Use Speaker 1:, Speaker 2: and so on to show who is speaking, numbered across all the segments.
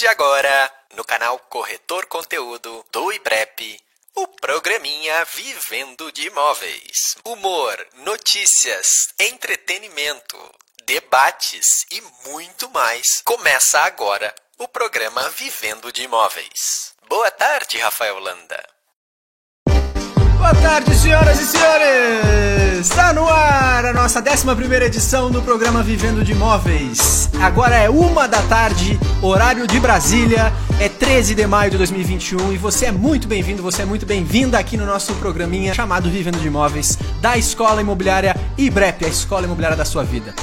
Speaker 1: de agora, no canal Corretor Conteúdo do IBREP, o programinha Vivendo de Imóveis. Humor, notícias, entretenimento, debates e muito mais. Começa agora o programa Vivendo de Imóveis. Boa tarde, Rafael Landa.
Speaker 2: Boa tarde, senhoras e senhores! Está no ar a nossa 11 edição do programa Vivendo de Imóveis. Agora é uma da tarde, horário de Brasília, é 13 de maio de 2021 e você é muito bem-vindo, você é muito bem-vinda aqui no nosso programinha chamado Vivendo de Imóveis da Escola Imobiliária IBREP, a escola imobiliária da sua vida.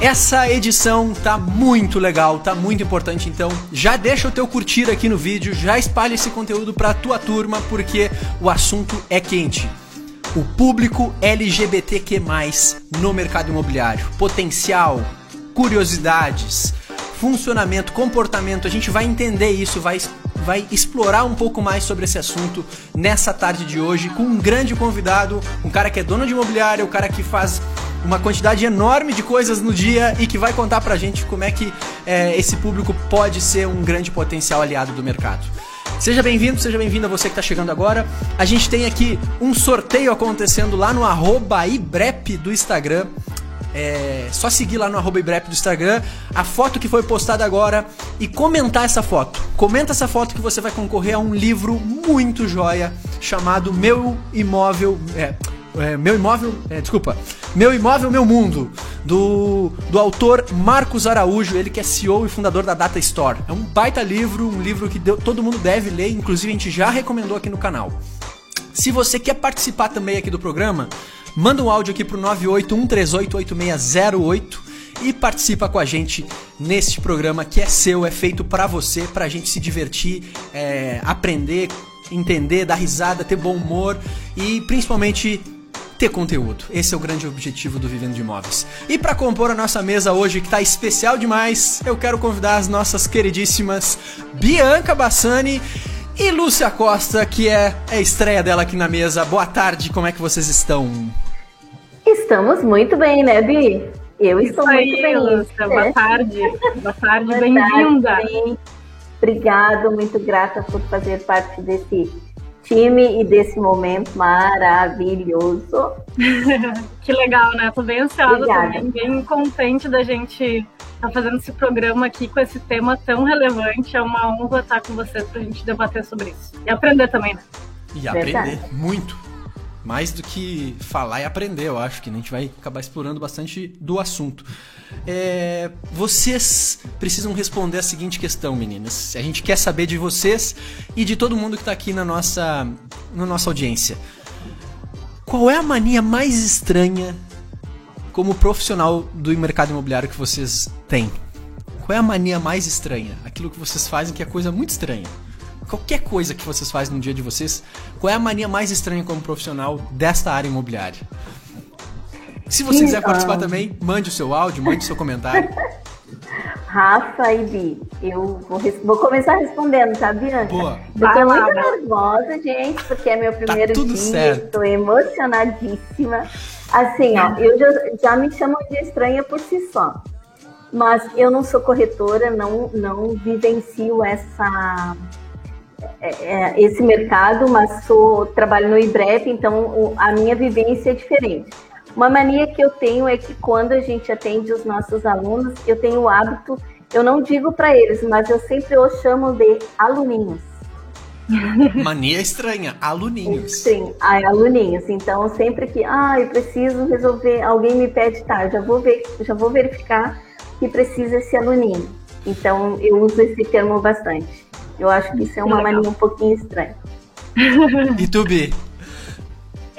Speaker 2: Essa edição tá muito legal, tá muito importante, então já deixa o teu curtir aqui no vídeo, já espalha esse conteúdo pra tua turma, porque o assunto é quente. O público LGBTQ+, no mercado imobiliário. Potencial, curiosidades, funcionamento, comportamento, a gente vai entender isso, vai, vai explorar um pouco mais sobre esse assunto nessa tarde de hoje com um grande convidado, um cara que é dono de imobiliário, um cara que faz uma quantidade enorme de coisas no dia e que vai contar pra gente como é que é, esse público pode ser um grande potencial aliado do mercado. Seja bem-vindo, seja bem-vinda você que está chegando agora. A gente tem aqui um sorteio acontecendo lá no arroba Ibrep do Instagram. É só seguir lá no arroba do Instagram a foto que foi postada agora e comentar essa foto. Comenta essa foto que você vai concorrer a um livro muito joia chamado Meu Imóvel. É, é, meu imóvel. É, desculpa. Meu Imóvel, Meu Mundo, do, do autor Marcos Araújo, ele que é CEO e fundador da Data Store. É um baita livro, um livro que deu, todo mundo deve ler, inclusive a gente já recomendou aqui no canal. Se você quer participar também aqui do programa, manda um áudio aqui pro 981388608 e participa com a gente neste programa que é seu, é feito para você, pra gente se divertir, é, aprender, entender, dar risada, ter bom humor e principalmente ter conteúdo. Esse é o grande objetivo do Vivendo de Imóveis. E para compor a nossa mesa hoje, que está especial demais, eu quero convidar as nossas queridíssimas Bianca Bassani e Lúcia Costa, que é a estreia dela aqui na mesa. Boa tarde, como é que vocês estão?
Speaker 3: Estamos muito bem, né, Bi? Eu estou
Speaker 4: Isso
Speaker 3: muito
Speaker 4: aí,
Speaker 3: bem.
Speaker 4: Lúcia. Boa tarde. Boa tarde,
Speaker 3: Boa
Speaker 4: bem-vinda.
Speaker 3: tarde, bem. Obrigado, muito grata por fazer parte desse time e desse momento maravilhoso.
Speaker 4: que legal, né? Tô bem ansiosa
Speaker 3: Obrigada.
Speaker 4: também, bem contente da gente estar fazendo esse programa aqui com esse tema tão relevante. É uma honra estar com vocês pra gente debater sobre isso. E aprender também, né?
Speaker 2: E
Speaker 3: Verdade.
Speaker 2: aprender muito. Mais do que falar e aprender, eu acho que a gente vai acabar explorando bastante do assunto. É, vocês precisam responder a seguinte questão, meninas. A gente quer saber de vocês e de todo mundo que está aqui na nossa, na nossa audiência. Qual é a mania mais estranha como profissional do mercado imobiliário que vocês têm? Qual é a mania mais estranha? Aquilo que vocês fazem que é coisa muito estranha. Qualquer coisa que vocês fazem no dia de vocês, qual é a mania mais estranha como profissional desta área imobiliária? Se você quiser
Speaker 3: Então.
Speaker 2: participar também, mande o seu áudio, mande o seu comentário.
Speaker 3: Rafa e Bi, eu vou, res- vou começar respondendo, tá, Bianca?
Speaker 2: Boa.
Speaker 3: Eu tô muito nervosa, gente, porque é meu primeiro
Speaker 2: tudo
Speaker 3: dia,
Speaker 2: certo.
Speaker 3: tô emocionadíssima. Assim, ó, eu já, já me chamam de estranha por si só. Mas eu não sou corretora, não, não vivencio essa, é, é, esse mercado, mas sou, trabalho no IBREP, então a minha vivência é diferente. Uma mania que eu tenho é que quando a gente atende os nossos alunos, eu tenho o hábito, eu não digo para eles, mas eu sempre os chamo de aluninhos.
Speaker 2: Mania estranha, aluninhos.
Speaker 3: Sim, aluninhos. Então, sempre que, ah, eu preciso resolver, alguém me pede, tá, já vou ver, já vou verificar que precisa esse aluninho. Então, eu uso esse termo bastante. Eu acho que isso é uma
Speaker 4: Legal.
Speaker 3: mania um pouquinho estranha.
Speaker 2: E tu, Bi?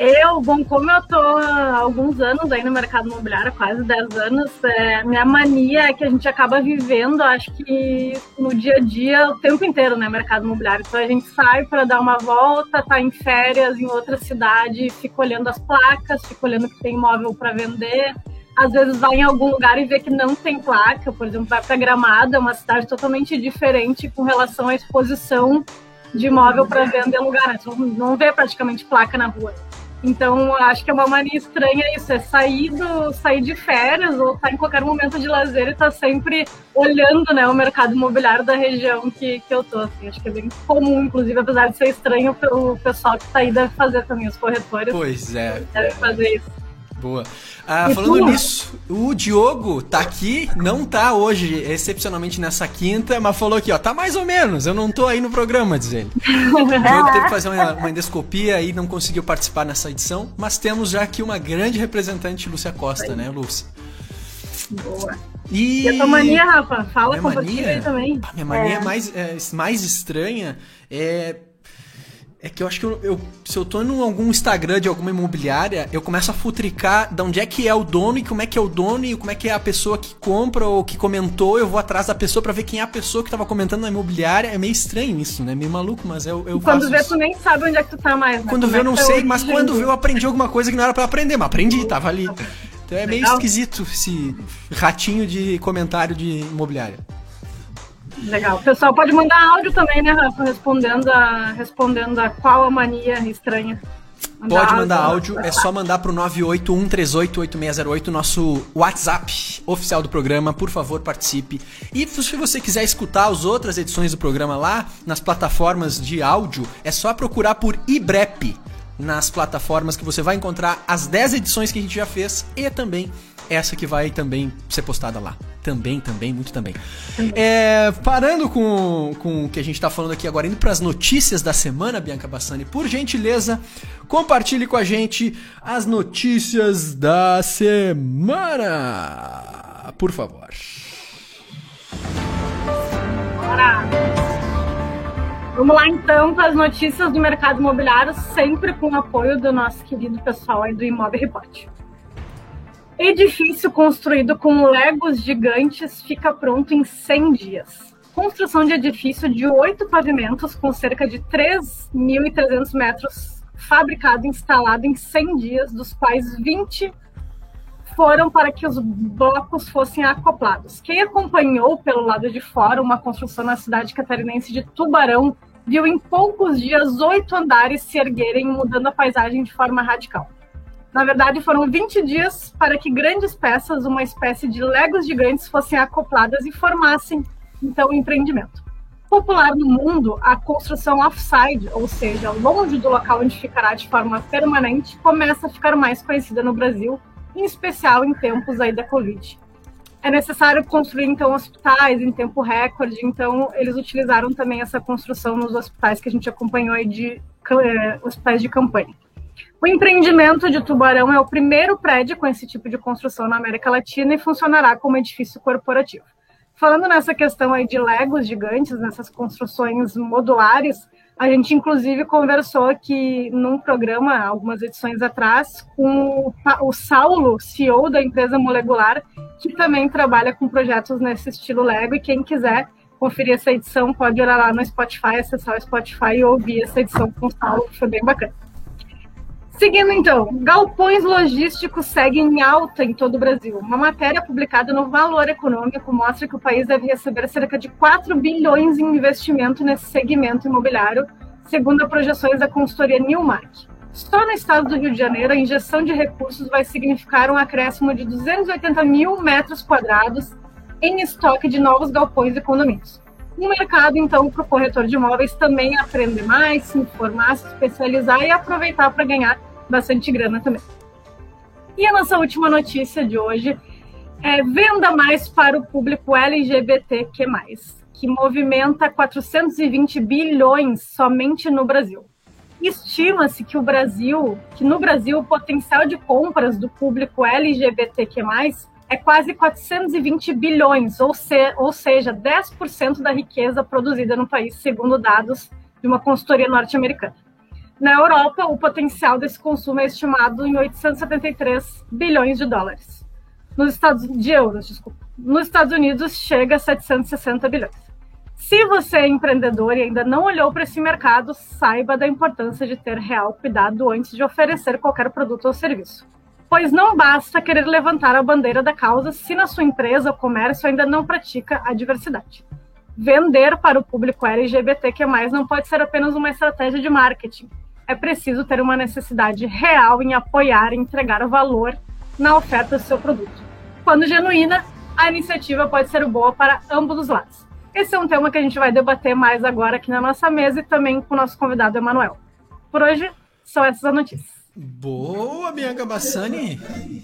Speaker 4: Eu, bom, como eu tô há alguns anos aí no mercado imobiliário, quase 10 anos, é, minha mania é que a gente acaba vivendo, acho que no dia a dia, o tempo inteiro, né, mercado imobiliário. Então a gente sai para dar uma volta, tá em férias em outra cidade, fica olhando as placas, fica olhando que tem imóvel para vender. Às vezes vai em algum lugar e vê que não tem placa, por exemplo, vai para Gramado, é uma cidade totalmente diferente com relação à exposição de imóvel para venda em lugar. né? Você não- vê praticamente placa na rua. Então, acho que é uma mania estranha isso, é sair, do, sair de férias ou estar tá em qualquer momento de lazer e estar tá sempre olhando né, o mercado imobiliário da região que, que eu tô. Assim. Acho que é bem comum, inclusive, apesar de ser estranho, o pessoal que está aí deve fazer também, os corretores.
Speaker 2: Pois é.
Speaker 4: Devem fazer isso.
Speaker 2: Boa. Ah, falando nisso, o Diogo tá aqui, não tá hoje, excepcionalmente nessa quinta, mas falou aqui, ó, tá mais ou menos, eu não tô aí no programa, diz ele. O Diogo teve que fazer uma, uma endoscopia e não conseguiu participar nessa edição, mas temos já aqui uma grande representante, Lúcia Costa, né, Lúcia?
Speaker 4: Boa. E... e a tua mania, Rafa? Fala com você aí também.
Speaker 2: A minha mania é. mais, é, mais estranha é é que eu acho que eu, eu, se eu tô em algum Instagram de alguma imobiliária, eu começo a futricar de onde é que é o dono e como é que é o dono e como é que é a pessoa que compra ou que comentou. Eu vou atrás da pessoa para ver quem é a pessoa que tava comentando na imobiliária. É meio estranho isso, né? Meio maluco, mas eu, eu
Speaker 4: Quando vê,
Speaker 2: isso.
Speaker 4: tu nem sabe onde é que tu tá mais.
Speaker 2: Né? Quando vê, eu não é sei, mas quando vê, eu aprendi alguma coisa que não era para aprender, mas aprendi, tava ali. Então é meio Legal. esquisito esse ratinho de comentário de imobiliária.
Speaker 4: Legal. O pessoal pode mandar áudio também, né, Rafa? Respondendo a, respondendo a qual a mania estranha.
Speaker 2: Mandar Pode mandar áudio, áudio, é só mandar pro 981388608, nosso WhatsApp oficial do programa. Por favor, participe. E se você quiser escutar as outras edições do programa lá, nas plataformas de áudio, é só procurar por IBREP nas plataformas que você vai encontrar as 10 edições que a gente já fez e também essa que vai também ser postada lá. Também, também, muito também. É, parando com, com o que a gente está falando aqui agora, indo para as notícias da semana, Bianca Bassani, por gentileza, compartilhe com a gente as notícias da semana. Por favor.
Speaker 4: Bora! Vamos lá então para as notícias do mercado imobiliário, sempre com o apoio do nosso querido pessoal aí do Imóvel Report. Edifício construído com legos gigantes fica pronto em 100 dias. Construção de edifício de oito pavimentos com cerca de 3.300 metros, fabricado e instalado em 100 dias, dos quais 20 foram para que os blocos fossem acoplados. Quem acompanhou pelo lado de fora uma construção na cidade catarinense de Tubarão viu em poucos dias oito andares se erguerem, mudando a paisagem de forma radical. Na verdade, foram 20 dias para que grandes peças, uma espécie de legos gigantes, fossem acopladas e formassem, então, o empreendimento. Popular no mundo, a construção offside, ou seja, longe do local onde ficará de forma permanente, começa a ficar mais conhecida no Brasil, em especial em tempos aí da Covid. É necessário construir, então, hospitais em tempo recorde, então eles utilizaram também essa construção nos hospitais que a gente acompanhou aí de eh, hospitais de campanha. O empreendimento de Tubarão é o primeiro prédio com esse tipo de construção na América Latina e funcionará como edifício corporativo. Falando nessa questão aí de legos gigantes, nessas construções modulares, a gente inclusive conversou aqui num programa, algumas edições atrás, com o Saulo, CEO da empresa Molecular, que também trabalha com projetos nesse estilo Lego, e quem quiser conferir essa edição pode olhar lá no Spotify, acessar o Spotify e ouvir essa edição com o Saulo, que foi bem bacana. Seguindo então, galpões logísticos seguem em alta em todo o Brasil. Uma matéria publicada no Valor Econômico mostra que o país deve receber cerca de 4 bilhões em investimento nesse segmento imobiliário, segundo as projeções da consultoria Newmark. Só no estado do Rio de Janeiro, a injeção de recursos vai significar um acréscimo de 280 mil metros quadrados em estoque de novos galpões e condomínios. Um mercado, então, para o corretor de imóveis também aprender mais, se informar, se especializar e aproveitar para ganhar bastante grana também. E a nossa última notícia de hoje é venda mais para o público LGBTQ+, que movimenta 420 bilhões somente no Brasil. Estima-se que o Brasil, que no Brasil o potencial de compras do público LGBTQ+, é quase 420 bilhões, ou, se, ou seja, 10% da riqueza produzida no país, segundo dados de uma consultoria norte-americana. Na Europa, o potencial desse consumo é estimado em 873 bilhões de dólares. Nos Estados de euros, desculpa. Nos Estados Unidos chega a 760 bilhões. Se você é empreendedor e ainda não olhou para esse mercado, saiba da importância de ter real cuidado antes de oferecer qualquer produto ou serviço. Pois não basta querer levantar a bandeira da causa se na sua empresa ou comércio ainda não pratica a diversidade. Vender para o público LGBTQ+, não pode ser apenas uma estratégia de marketing é preciso ter uma necessidade real em apoiar e entregar o valor na oferta do seu produto. Quando genuína, a iniciativa pode ser boa para ambos os lados. Esse é um tema que a gente vai debater mais agora aqui na nossa mesa e também com o nosso convidado Emanuel. Por hoje, são essas as notícias.
Speaker 2: Boa, Bianca Bassani!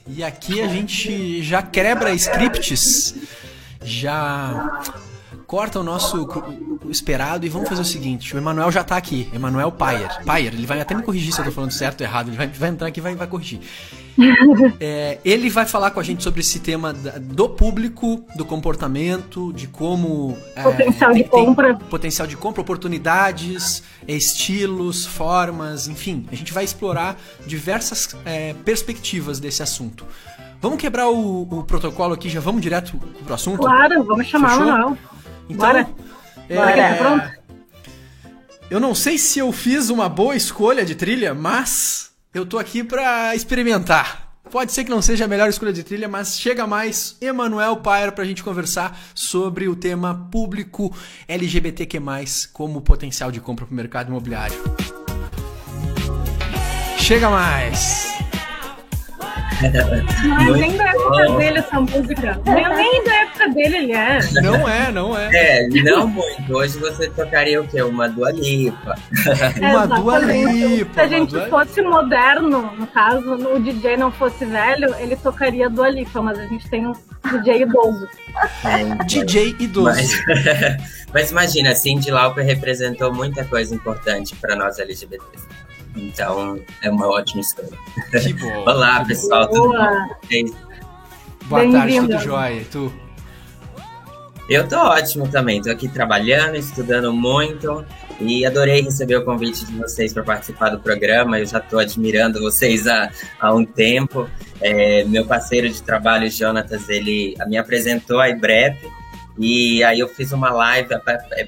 Speaker 2: E aqui a gente já quebra scripts, já corta o nosso esperado e vamos fazer o seguinte: o Emanuel já tá aqui, Emanuel Payer. Payer, ele vai até me corrigir se eu tô falando certo ou errado, ele vai, vai entrar aqui e vai, vai corrigir. É, ele vai falar com a gente sobre esse tema do público, do comportamento, de como.
Speaker 4: É, potencial é, de compra.
Speaker 2: Potencial de compra, oportunidades, estilos, formas, enfim. A gente vai explorar diversas é, perspectivas desse assunto. Vamos quebrar o, o, protocolo aqui, já vamos direto pro assunto?
Speaker 4: Claro, vamos chamar o Manuel.
Speaker 2: Então, Bora. É, Bora. pronto? Eu não sei se eu fiz uma boa escolha de trilha, mas eu tô aqui para experimentar. Pode ser que não seja a melhor escolha de trilha, mas chega mais Emanuel Paira para a gente conversar sobre o tema público LGBTQ+, como potencial de compra para o mercado imobiliário. Chega mais!
Speaker 4: É nem da época dele essa música. Nem, nem da época dele ele é.
Speaker 2: Não é, não é.
Speaker 5: É, não muito. Hoje você tocaria o quê? Uma Dua Lipa.
Speaker 2: uma Dua Lipa.
Speaker 4: Se a gente fosse moderno, no caso, o DJ não fosse velho, ele tocaria Dua Lipa, mas a gente tem um DJ idoso.
Speaker 2: É, DJ idoso.
Speaker 5: Mas, mas imagina, Cindy Lauper representou muita coisa importante para nós LGBTs. Então, é uma ótima escolha. Que bom. Olá, que pessoal, tudo bom?
Speaker 2: Boa tarde, tudo jóia. E tu?
Speaker 5: Eu tô ótimo também. Tô aqui trabalhando, estudando muito e adorei receber o convite de vocês para participar do programa. Eu já tô admirando vocês há, há um tempo. É, meu parceiro de trabalho, Jonatas, ele me apresentou a IBREP e aí eu fiz uma live,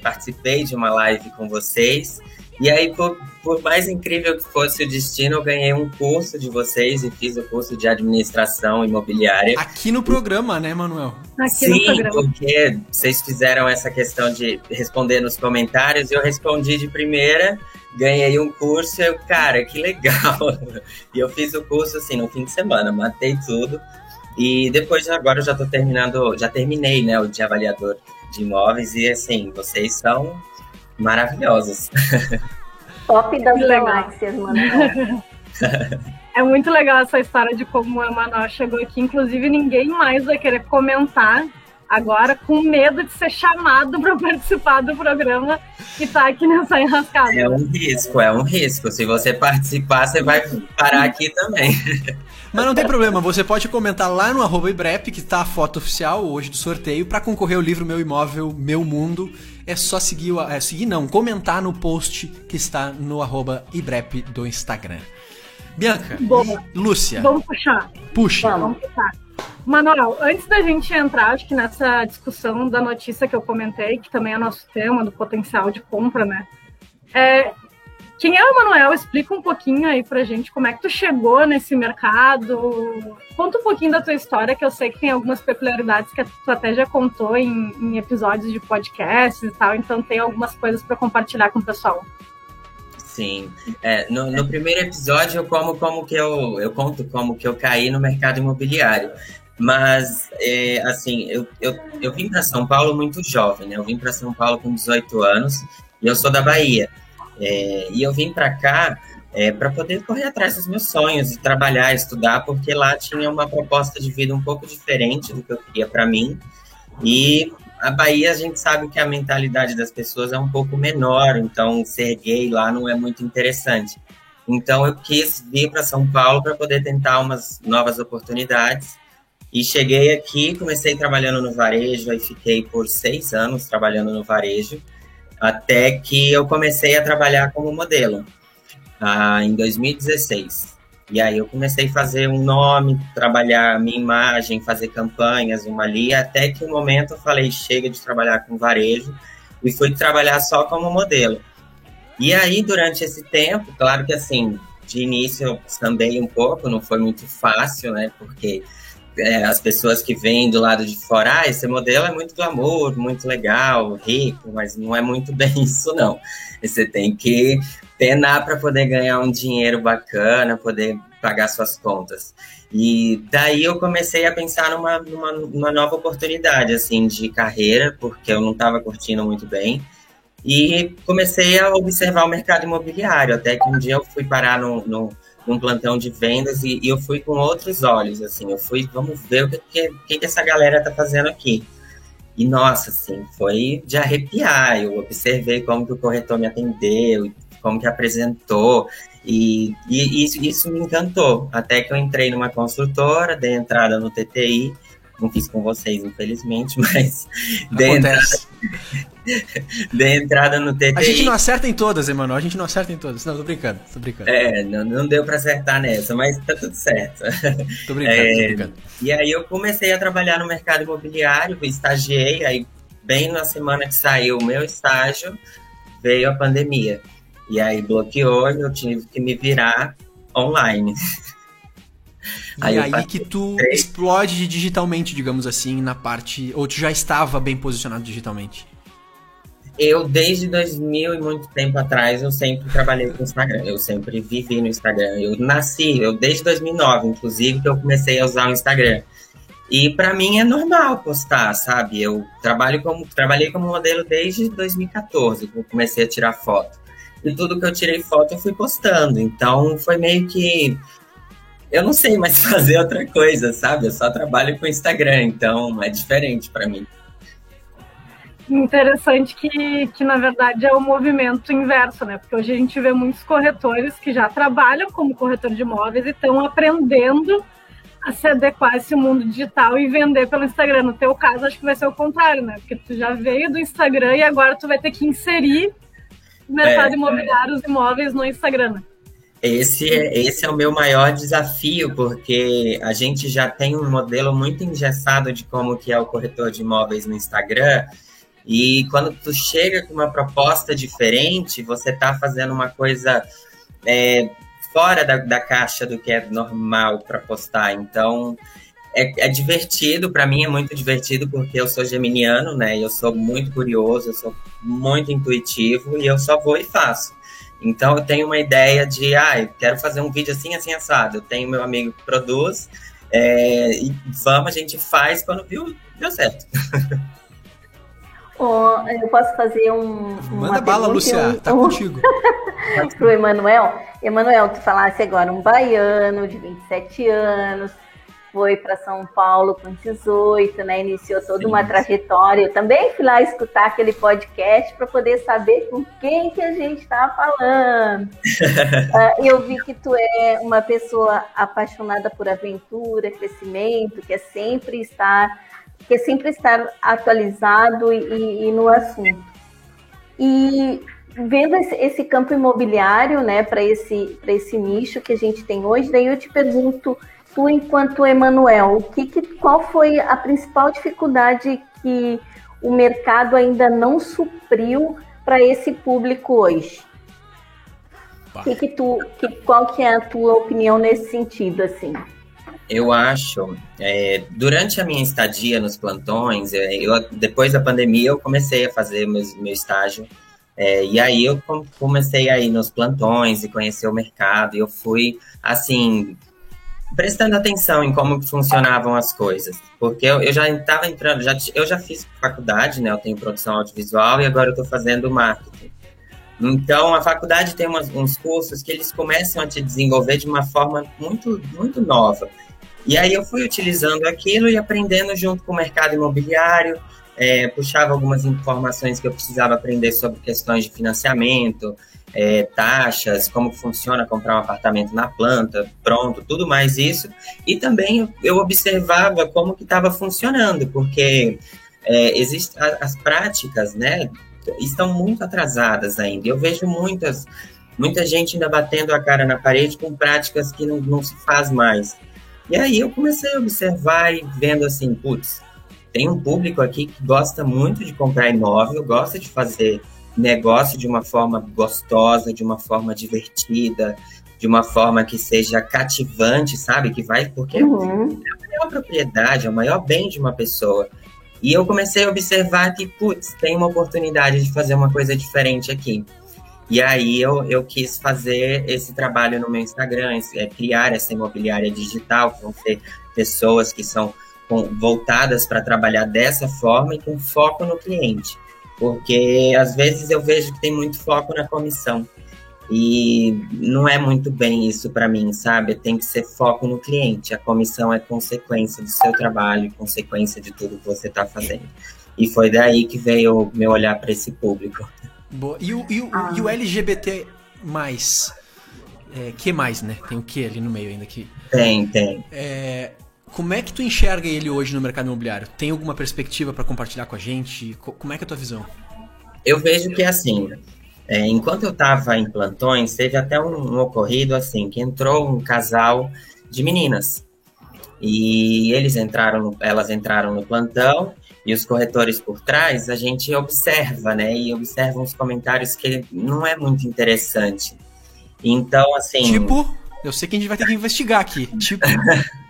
Speaker 5: participei de uma live com vocês e aí, por, por, mais incrível que fosse o destino, eu ganhei um curso de vocês e fiz o curso de administração imobiliária.
Speaker 2: Aqui no programa, né, Manuel?
Speaker 4: Aqui
Speaker 5: Sim, porque vocês fizeram essa questão de responder nos comentários e eu respondi de primeira, ganhei um curso e eu, cara, que legal. E eu fiz o curso assim no fim de semana, matei tudo. E depois agora eu já tô terminando, já terminei, né, o de avaliador de imóveis e assim, vocês são maravilhosas.
Speaker 3: Top das galáxias, mano.
Speaker 4: É muito legal essa história de como o Emanuel chegou aqui. Inclusive, ninguém mais vai querer comentar agora com medo de ser chamado para participar do programa e tá aqui nessa enrascada.
Speaker 5: É um risco, é um risco. Se você participar, você vai parar aqui também.
Speaker 2: Mas não tem problema, você pode comentar lá no arroba Ibrep, que tá a foto oficial hoje do sorteio, para concorrer ao livro Meu Imóvel, Meu Mundo. É só seguir, é, seguir não, comentar no post que está no arroba Ibrep do Instagram. Bianca, Boa. Lúcia.
Speaker 4: Vamos puxar.
Speaker 2: Puxa.
Speaker 4: Vamos puxar. Manuel, antes da gente entrar, acho que nessa discussão da notícia que eu comentei, que também é nosso tema do potencial de compra, né? É, quem é o Manuel? Explica um pouquinho aí pra gente como é que tu chegou nesse mercado. Conta um pouquinho da tua história, que eu sei que tem algumas peculiaridades que tu até já contou em, em episódios de podcasts e tal, então tem algumas coisas para compartilhar com o pessoal.
Speaker 5: Sim. É, no, no, primeiro episódio eu como como que eu, eu conto como que eu caí no mercado imobiliário. Mas, é, assim, eu, eu, eu vim para São Paulo muito jovem, né? Eu vim para São Paulo com 18 anos e eu sou da Bahia. É, e eu vim para cá é, para poder correr atrás dos meus sonhos trabalhar, estudar, porque lá tinha uma proposta de vida um pouco diferente do que eu queria para mim. E a Bahia, a gente sabe que a mentalidade das pessoas é um pouco menor, então ser gay lá não é muito interessante. Então eu quis vir para São Paulo para poder tentar umas novas oportunidades. E cheguei aqui, comecei trabalhando no varejo, aí fiquei por seis anos trabalhando no varejo até que eu comecei a trabalhar como modelo ah, em 2016. E aí eu comecei a fazer um nome, trabalhar a minha imagem, fazer campanhas, uma ali, até que um momento eu falei, chega de trabalhar com varejo, e fui trabalhar só como modelo. E aí, durante esse tempo, claro que assim, de início eu também um pouco, não foi muito fácil, né, porque é, as pessoas que vêm do lado de fora, ah, esse modelo é muito glamour, muito legal, rico, mas não é muito bem isso, não. Você tem que penar para poder ganhar um dinheiro bacana, poder pagar suas contas. E daí eu comecei a pensar numa, numa, numa nova oportunidade, assim, de carreira, porque eu não estava curtindo muito bem. E comecei a observar o mercado imobiliário, até que um dia eu fui parar no, no, num plantão de vendas e, e, eu fui com outros olhos, assim, eu fui, vamos ver o que, que, que essa galera tá fazendo aqui. E, nossa, assim, foi de arrepiar, eu observei como que o corretor me atendeu, como que apresentou, e, e isso, isso me encantou, até que eu entrei numa construtora, dei entrada no TTI, não fiz com vocês, infelizmente, mas dei entrada, dei entrada no TTI.
Speaker 2: A gente não acerta em todas, Emanuel. A gente não acerta em todas. Não, tô brincando, tô brincando.
Speaker 5: É, não, não deu para acertar nessa, mas tá tudo certo.
Speaker 2: Tô brincando, é, tô brincando.
Speaker 5: E aí eu comecei a trabalhar no mercado imobiliário, estagiei, aí bem na semana que saiu o meu estágio, veio a pandemia. E aí bloqueou e eu tive que me virar online.
Speaker 2: Aí e aí que tu explode digitalmente, digamos assim, na parte. Ou tu já estava bem posicionado digitalmente?
Speaker 5: Eu, desde 2000 e muito tempo atrás, eu sempre trabalhei com Instagram. Eu sempre vivi no Instagram. Eu nasci, eu desde 2009, inclusive, que eu comecei a usar o Instagram. E para mim é normal postar, sabe? Eu trabalho como trabalhei como modelo desde 2014, que eu comecei a tirar foto. E tudo que eu tirei foto eu fui postando. Então foi meio que eu não sei mais fazer outra coisa, sabe? Eu só trabalho com Instagram, então é diferente para mim.
Speaker 4: Interessante que, que, na verdade, é o movimento inverso, né? Porque hoje a gente vê muitos corretores que já trabalham como corretor de imóveis e estão aprendendo a se adequar a esse mundo digital e vender pelo Instagram. No teu caso, acho que vai ser o contrário, né? Porque tu já veio do Instagram e agora tu vai ter que inserir mercado é, imobiliário, os imóveis no Instagram. Né?
Speaker 5: Esse é, esse é o meu maior desafio, porque a gente já tem um modelo muito engessado de como que é o corretor de imóveis no Instagram, e quando tu chega com uma proposta diferente, você está fazendo uma coisa é, fora da, da, caixa do que é normal para postar. Então, é, é divertido, para mim é muito divertido, porque eu sou geminiano, né? Eu sou muito curioso, eu sou muito intuitivo, e eu só vou e faço. Então eu tenho uma ideia de, ah, eu quero fazer um vídeo assim, assim, assado. Eu tenho meu amigo que produz, é, e vamos, a gente faz quando viu, deu certo.
Speaker 3: Oh, eu posso fazer um.
Speaker 2: Manda bala, Lucia, um, tá um... contigo.
Speaker 3: Pro Emanuel. Emanuel, tu falasse agora um baiano de 27 anos, foi para São Paulo com 18, né? Iniciou toda Sim. uma trajetória. Eu também fui lá escutar aquele podcast para poder saber com quem que a gente está falando. uh, eu vi que tu é uma pessoa apaixonada por aventura, crescimento, que é sempre estar, que é sempre estar atualizado e, e no assunto. E vendo esse, esse campo imobiliário, né, para esse, esse nicho que a gente tem hoje, daí eu te pergunto tu, enquanto Emanuel, o que, que, qual foi a principal dificuldade que o mercado ainda não supriu para esse público hoje? Que que tu, que, qual que é a tua opinião nesse sentido, assim?
Speaker 5: Eu acho, é, durante a minha estadia nos plantões, é, eu, depois da pandemia, eu comecei a fazer meu, meu estágio. É, e aí eu comecei a ir nos plantões e conhecer o mercado. E eu fui, assim, prestando atenção em como funcionavam as coisas, porque eu, eu já estava entrando, já, eu já fiz faculdade, né? Eu tenho produção audiovisual e agora eu estou fazendo marketing. Então, a faculdade tem umas, uns cursos que eles começam a te desenvolver de uma forma muito, muito nova. E aí eu fui utilizando aquilo e aprendendo junto com o mercado imobiliário, é, puxava algumas informações que eu precisava aprender sobre questões de financiamento, é, taxas, como funciona comprar um apartamento na planta, pronto, tudo mais isso. E também eu observava como que estava funcionando, porque é, existe, as práticas, né, estão muito atrasadas ainda. Eu vejo muitas, muita gente ainda batendo a cara na parede com práticas que não, não se faz mais. E aí eu comecei a observar e vendo assim, putz, tem um público aqui que gosta muito de comprar imóvel, gosta de fazer negócio de uma forma gostosa, de uma forma divertida, de uma forma que seja cativante, sabe? Que vai, porque uhum. é a maior propriedade, é o maior bem de uma pessoa. E eu comecei a observar que, putz, tem uma oportunidade de fazer uma coisa diferente aqui. E aí eu, eu quis fazer esse trabalho no meu Instagram, é, criar essa imobiliária digital, que vão ser pessoas que são com, voltadas para trabalhar dessa forma e com foco no cliente. Porque às vezes eu vejo que tem muito foco na comissão. E não é muito bem isso para mim, sabe? Tem que ser foco no cliente. A comissão é consequência do seu trabalho, consequência de tudo que você está fazendo. E foi daí que veio meu olhar para esse público.
Speaker 2: Boa. E o, e o, ah. e o LGBT mais? É, que mais, né? Tem o que ali no meio ainda aqui?
Speaker 5: Tem, tem.
Speaker 2: É, como é que tu enxerga ele hoje no mercado imobiliário? Tem alguma perspectiva para compartilhar com a gente? Como é que é a tua visão?
Speaker 5: Eu vejo que assim, é, enquanto eu estava em plantões, teve até um, um, ocorrido assim, que entrou um casal de meninas. E eles entraram, elas entraram no plantão e os corretores por trás, a gente observa, né? E observa uns comentários que não é muito interessante. Então, assim.
Speaker 2: Tipo, eu sei que a gente vai ter que investigar aqui. Tipo.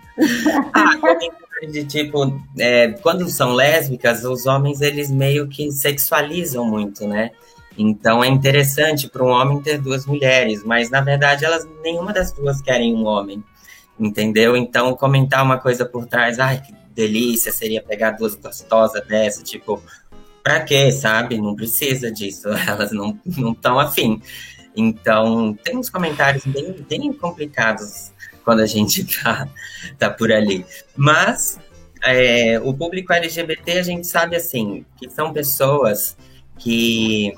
Speaker 5: ah, de tipo, é, quando são lésbicas, os homens eles meio que sexualizam muito, né? Então é interessante para um homem ter duas mulheres, mas na verdade elas nenhuma das duas querem um homem, entendeu? Então comentar uma coisa por trás, ai que delícia seria pegar duas gostosas dessa, tipo, pra quê, sabe? Não precisa disso, elas não estão afim. Então, tem uns comentários bem, bem complicados quando a gente tá, tá por ali. Mas é, o público LGBT, a gente sabe assim, que são pessoas que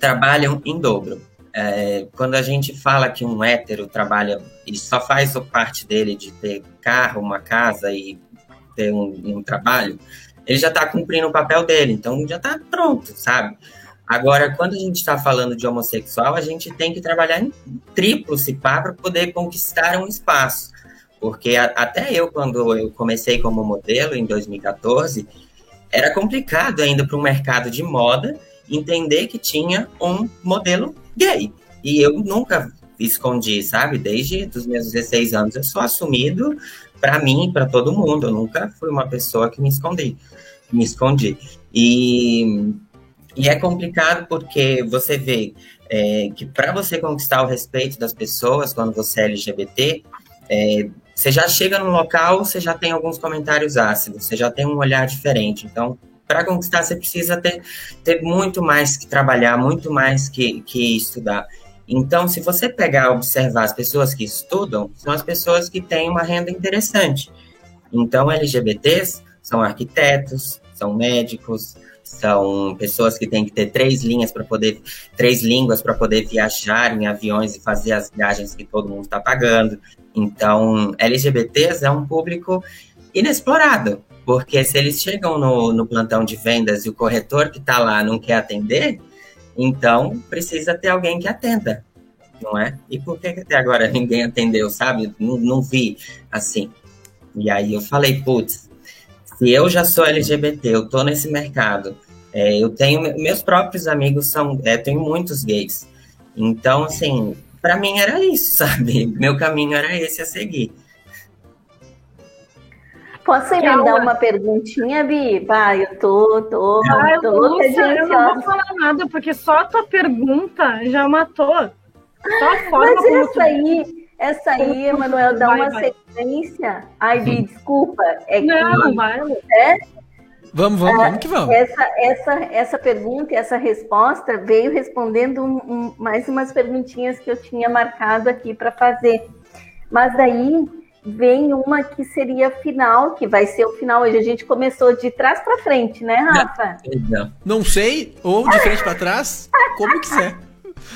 Speaker 5: trabalham em dobro. É, quando a gente fala que um hétero trabalha e só faz parte dele de ter carro, uma casa e ter um, um trabalho, ele já está cumprindo o papel dele, então já está pronto, sabe? Agora, quando a gente está falando de homossexual, a gente tem que trabalhar em triplo se pá para poder conquistar um espaço. Porque a, até eu, quando eu comecei como modelo em 2014, era complicado ainda para o mercado de moda entender que tinha um modelo gay. E eu nunca escondi, sabe? Desde os meus 16 anos eu sou assumido para mim e para todo mundo. Eu nunca fui uma pessoa que me escondi, me escondi. E, e é complicado porque você vê é, que para você conquistar o respeito das pessoas quando você é LGBT, é, você já chega num local, você já tem alguns comentários ácidos, você já tem um olhar diferente. Então, para conquistar, você precisa ter, ter muito mais que trabalhar, muito mais que, que estudar. Então, se você pegar observar as pessoas que estudam, são as pessoas que têm uma renda interessante. Então, LGBTs são arquitetos, são médicos, são pessoas que têm que ter três linhas para poder, três línguas para poder viajar em aviões e fazer as viagens que todo mundo está pagando. Então, LGBTs é um público inexplorado, porque se eles chegam no, no plantão de vendas e o corretor que está lá não quer atender, então, precisa ter alguém que atenda, não é? E por que até agora ninguém atendeu, sabe? Não, não vi assim. E aí eu falei, putz, se eu já sou LGBT, eu tô nesse mercado, é, eu tenho meus próprios amigos são, é, tenho muitos gays. Então, assim, para mim era isso, sabe? Meu caminho era esse a seguir.
Speaker 3: Posso emendar uma perguntinha, Bi? Vai, eu tô, tô,
Speaker 4: Ai, tô Lúcia, eu não vou falar nada, porque só a tua pergunta já matou. Só a forma
Speaker 3: Mas essa tu... aí, essa aí, Emanuel, dá vai, uma vai. sequência. Ai, Bi, desculpa.
Speaker 4: É que... Não, vai.
Speaker 2: É? Vamos, vamos, vamos que vamos.
Speaker 3: Essa, essa, essa pergunta e essa resposta veio respondendo um, um, mais umas perguntinhas que eu tinha marcado aqui para fazer. Mas daí vem uma que seria final, que vai ser o final. Hoje a gente começou de trás para frente, né, Rafa?
Speaker 2: Não, não sei, ou de frente para trás, como quiser.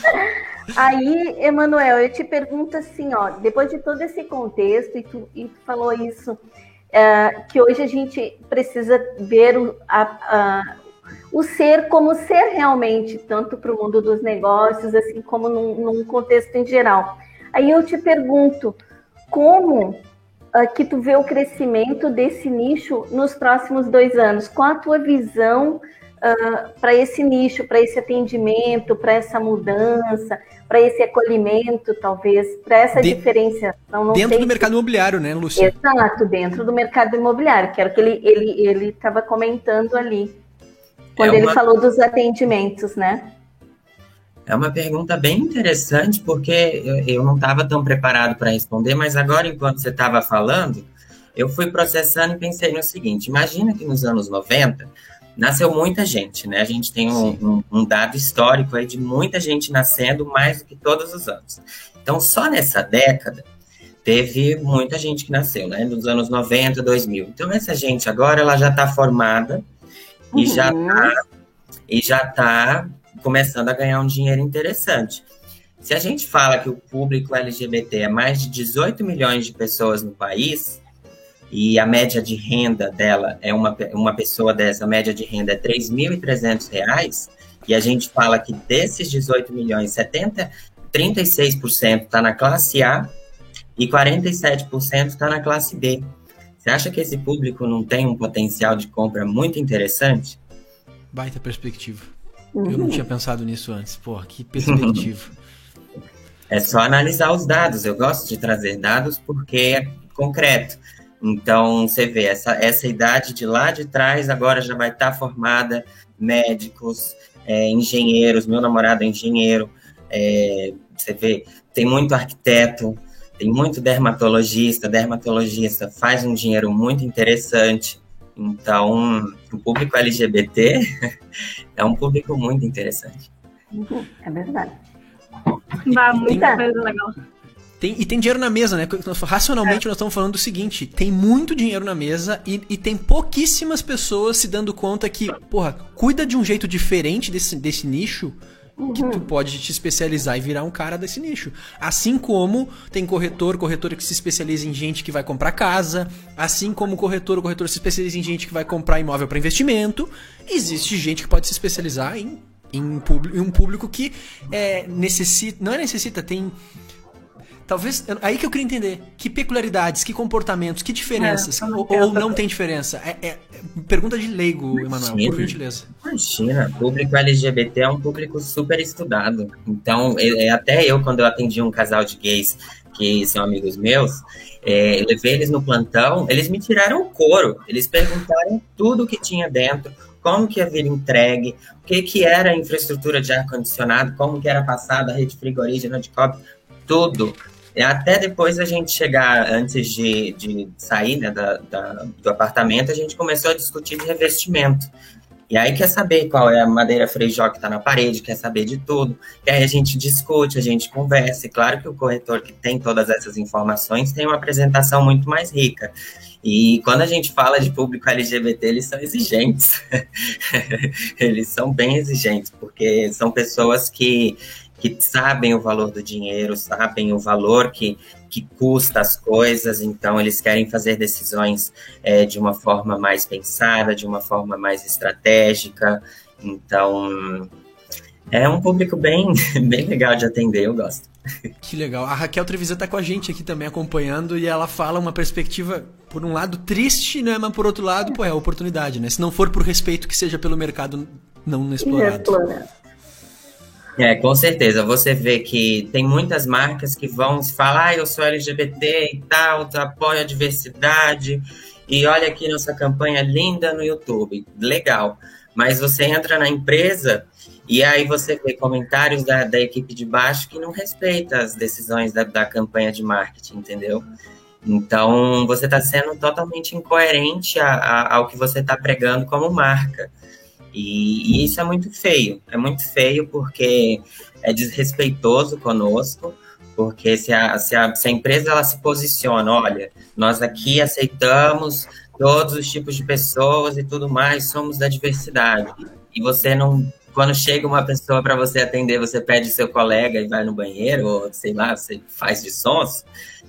Speaker 3: Aí, Emanuel, eu te pergunto assim, ó, depois de todo esse contexto, e tu, e tu falou isso, é, que hoje a gente precisa ver o, a, a, o ser como ser realmente, tanto para o mundo dos negócios, assim como num, num contexto em geral. Aí eu te pergunto, como uh, que tu vê o crescimento desse nicho nos próximos dois anos? Qual a tua visão uh, ah, para esse nicho, para esse atendimento, para essa mudança, para esse acolhimento, talvez, para essa de... diferenciação?
Speaker 2: Não dentro do mercado imobiliário, né, Lúcia?
Speaker 3: Exato, dentro do mercado imobiliário, que era o que ele ele ele estava comentando ali quando é uma... ele falou dos atendimentos, né?
Speaker 5: É uma pergunta bem interessante, porque eu não estava tão preparado para responder, mas agora, enquanto você estava falando, eu fui processando e pensei no seguinte: imagina que nos anos 90 nasceu muita gente, né? A gente tem um, um, um, dado histórico aí de muita gente nascendo mais do que todos os anos. Então, só nessa década, teve muita gente que nasceu, né? Nos anos 90, 2000. Então, essa gente agora, ela já está formada uhum. e já está e já tá começando a ganhar um dinheiro interessante. Se a gente fala que o público LGBT é mais de 18 milhões de pessoas no país, e a média de renda dela é uma, uma pessoa dessa, a média de renda é R$ 3.300, e a gente fala que desses 18 milhões, 70, 36% está na classe A e 47% está na classe B. Você acha que esse público não tem um potencial de compra muito interessante?
Speaker 2: Baita perspectiva. Uhum. Eu não tinha pensado nisso antes. Pô, que perspectiva.
Speaker 5: é só analisar os dados. Eu gosto de trazer dados porque é concreto. Então, você vê, essa, essa idade de lá de trás agora já vai estar tá formada médicos, é, engenheiros. Meu namorado é engenheiro. É, você vê, tem muito arquiteto, tem muito dermatologista. Dermatologista faz um dinheiro muito interessante. Então, o público LGBT é um público muito interessante.
Speaker 3: É verdade.
Speaker 4: Dá muita coisa legal.
Speaker 2: Tem, e tem dinheiro na mesa, né? Racionalmente, é. nós estamos falando do seguinte: tem muito dinheiro na mesa e, e, tem pouquíssimas pessoas se dando conta que, porra, cuida de um jeito diferente desse, desse nicho que tu uhum. pode te especializar e virar um cara desse nicho. Assim como tem corretor, corretor que se especializa em gente que vai comprar casa, assim como corretor, corretor se especializa em gente que vai comprar imóvel para investimento, existe gente que pode se especializar em, em, em um público que é, necessita, não é necessita, tem Talvez. Aí que eu queria entender. Que peculiaridades, que comportamentos, que diferenças. É, ou, ou, não tem diferença? É, é, pergunta de leigo, Emanuel, por gentileza.
Speaker 5: Imagina, público LGBT é um público super estudado. Então, é, até eu, quando eu atendi um casal de gays que são amigos meus, é, eu levei eles no plantão, eles me tiraram o couro. Eles perguntaram tudo que tinha dentro, como que ia vir entregue, o que, que era a infraestrutura de ar-condicionado, como que era passada a rede frigorígena de cobre, tudo. Até depois a gente chegar, antes de, de sair né, da, da, do apartamento, a gente começou a discutir de revestimento. E aí quer saber qual é a madeira freijó que está na parede, quer saber de tudo. E aí a gente discute, a gente conversa. E claro que o corretor que tem todas essas informações tem uma apresentação muito mais rica. E quando a gente fala de público LGBT, eles são exigentes. eles são bem exigentes, porque são pessoas que que sabem o valor do dinheiro, sabem o valor que, que custa as coisas, então eles querem fazer decisões é, de uma forma mais pensada, de uma forma mais estratégica. Então, é um público bem, bem legal de atender, eu gosto.
Speaker 2: Que legal. A Raquel Trevisan está com a gente aqui também acompanhando e ela fala uma perspectiva, por um lado, triste, né? Mas por outro lado, pô, é oportunidade, né? Se não for por respeito, que seja pelo mercado não explorado.
Speaker 5: É, com certeza. Você vê que tem muitas marcas que vão falar, ah, eu sou LGBT e tal, apoio a diversidade, e olha aqui nossa campanha linda no YouTube. Legal. Mas você entra na empresa e aí você vê comentários da, da equipe de baixo que não respeita as decisões da, da campanha de marketing, entendeu? Então, você está sendo totalmente incoerente a, a, ao que você está pregando como marca. E, e, isso é muito feio. É muito feio porque é desrespeitoso conosco, porque se a, se a, se a empresa ela se posiciona, olha, nós aqui aceitamos todos os tipos de pessoas e tudo mais, somos da diversidade. E você não, quando chega uma pessoa para você atender, você pede seu colega e vai no banheiro, ou sei lá, você faz de sons,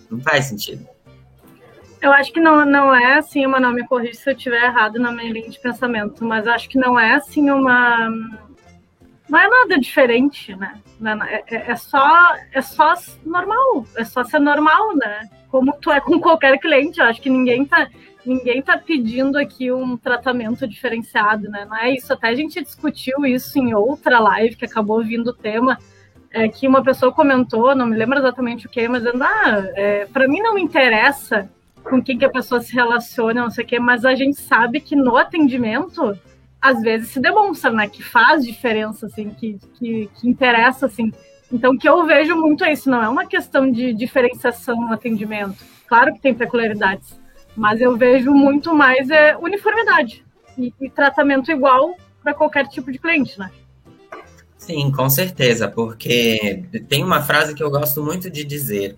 Speaker 5: não faz sentido.
Speaker 4: Eu acho que não, não é assim, uma não me corrija se eu estiver errado na minha linha de pensamento, mas acho que não é assim uma. Não é nada diferente, né? É, é, é, só, é só normal, é só ser normal, né? Como tu é com qualquer cliente, eu acho que ninguém tá, ninguém tá pedindo aqui um tratamento diferenciado, né? Não é isso. Até a gente discutiu isso em outra live que acabou vindo o tema. É, que uma pessoa comentou, não me lembro exatamente o que, mas dizendo, ah, é, para mim não me interessa com quem que a pessoa se relaciona, não sei o quê, mas a gente sabe que no atendimento às vezes se demonstra, né, que faz diferença, assim, que, que, que interessa, assim. Então, o que eu vejo muito é isso, não é uma questão de diferenciação no atendimento. Claro que tem peculiaridades, mas eu vejo muito mais é uniformidade e, e tratamento igual para qualquer tipo de cliente, né?
Speaker 5: Sim, com certeza, porque tem uma frase que eu gosto muito de dizer,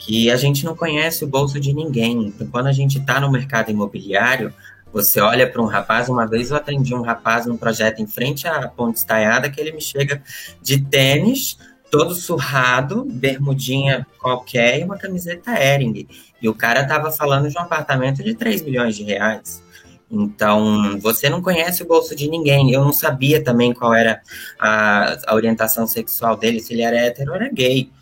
Speaker 5: que a gente não conhece o bolso de ninguém. Então, quando a gente está no mercado imobiliário, você olha para um rapaz, uma vez eu atendi um rapaz num projeto em frente à Ponte Estaiada, que ele me chega de tênis, todo surrado, bermudinha qualquer e uma camiseta Ering. E o cara estava falando de um apartamento de 3 milhões de reais. Então, você não conhece o bolso de ninguém. Eu não sabia também qual era a, a orientação sexual dele, se ele era hétero ou era gay.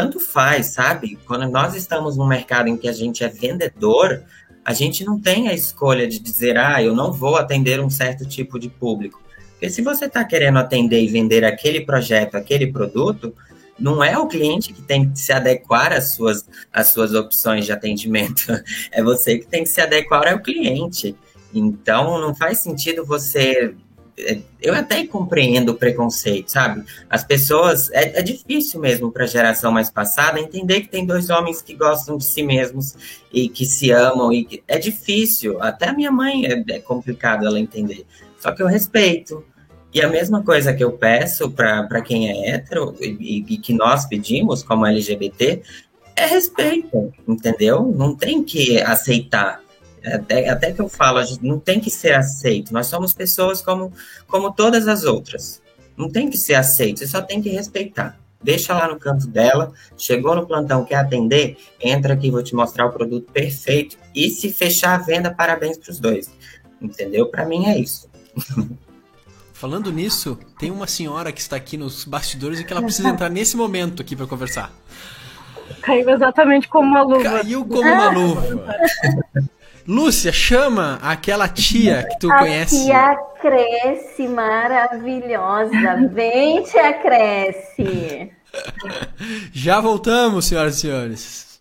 Speaker 5: Tanto faz, sabe? Quando nós estamos num mercado em que a gente é vendedor, a gente não tem a escolha de dizer, ah, eu não vou atender um certo tipo de público. Porque se você está querendo atender e vender aquele projeto, aquele produto, não é o cliente que tem que se adequar às suas, às suas opções de atendimento. É você que tem que se adequar ao cliente. Então, não faz sentido você. É, eu até compreendo o preconceito, sabe? As pessoas. É, é difícil mesmo para a geração mais passada entender que tem dois homens que gostam de si mesmos e que se amam. e que, É difícil. Até a minha mãe é, é complicado ela entender. Só que eu respeito. E a mesma coisa que eu peço para quem é hétero e, e, que nós pedimos como LGBT é respeito, entendeu? Não tem que aceitar. Até, até que eu falo, a gente não tem que ser aceito. Nós somos pessoas como, como todas as outras. Não tem que ser aceito, você só tem que respeitar. Deixa lá no canto dela, chegou no plantão, quer atender? Entra aqui, vou te mostrar o produto perfeito. E se fechar a venda, parabéns para os dois. Entendeu? Para mim é isso.
Speaker 2: Falando nisso, tem uma senhora que está aqui nos bastidores e que ela precisa entrar nesse momento aqui para conversar.
Speaker 4: Caiu exatamente como uma luva.
Speaker 2: Caiu como uma luva. Lúcia, chama aquela tia que tu
Speaker 3: a
Speaker 2: conhece.
Speaker 3: Tia Cresce, maravilhosa. Vem, tia Cresce.
Speaker 2: Já voltamos, senhoras e senhores.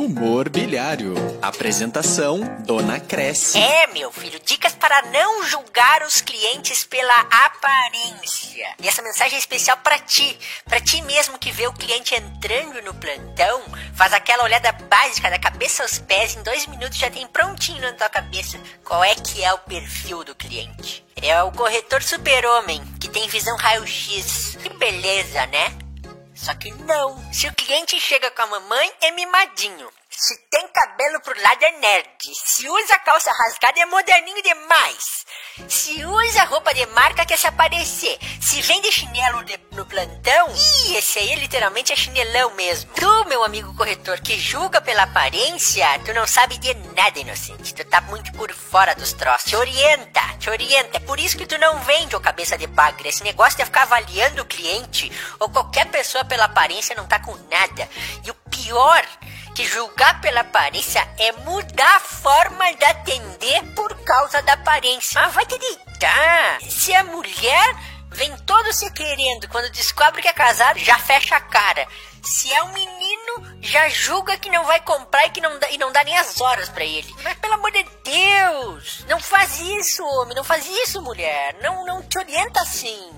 Speaker 1: Humor Bilhário. Apresentação: Dona Cresce.
Speaker 6: É, meu filho, dicas para não julgar os clientes pela aparência. E essa mensagem é especial para ti, para ti mesmo que vê o cliente entrando no plantão, faz aquela olhada básica da cabeça aos pés, em dois minutos já tem prontinho na tua cabeça qual é que é o perfil do cliente. É o corretor super-homem, que tem visão raio-x. Que beleza, né? Só que não. Se o cliente chega com a mamãe, é mimadinho. Se tem cabelo pro lado é nerd. Se usa calça rasgada é moderninho demais. Se usa roupa de marca quer se aparecer. Se vende chinelo de, no plantão, ih, esse aí literalmente é chinelão mesmo. Tu, meu amigo corretor, que julga pela aparência, tu não sabe de nada, inocente. Tu tá muito por fora dos troços. Te orienta, te orienta. É por isso que tu não vende o cabeça de bagre. Esse negócio de ficar avaliando o cliente ou qualquer pessoa pela aparência não tá com nada. E o pior que julgar pela aparência é mudar a forma de atender por causa da aparência. Mas vai deitar. Se a mulher vem todo se querendo, quando descobre que é casado, já fecha a cara. Se é um menino, já julga que não vai comprar e que não dá, e não dá nem as horas para ele. Mas pelo amor de Deus, não faz isso, homem, não faz isso, mulher. Não, não te orienta assim.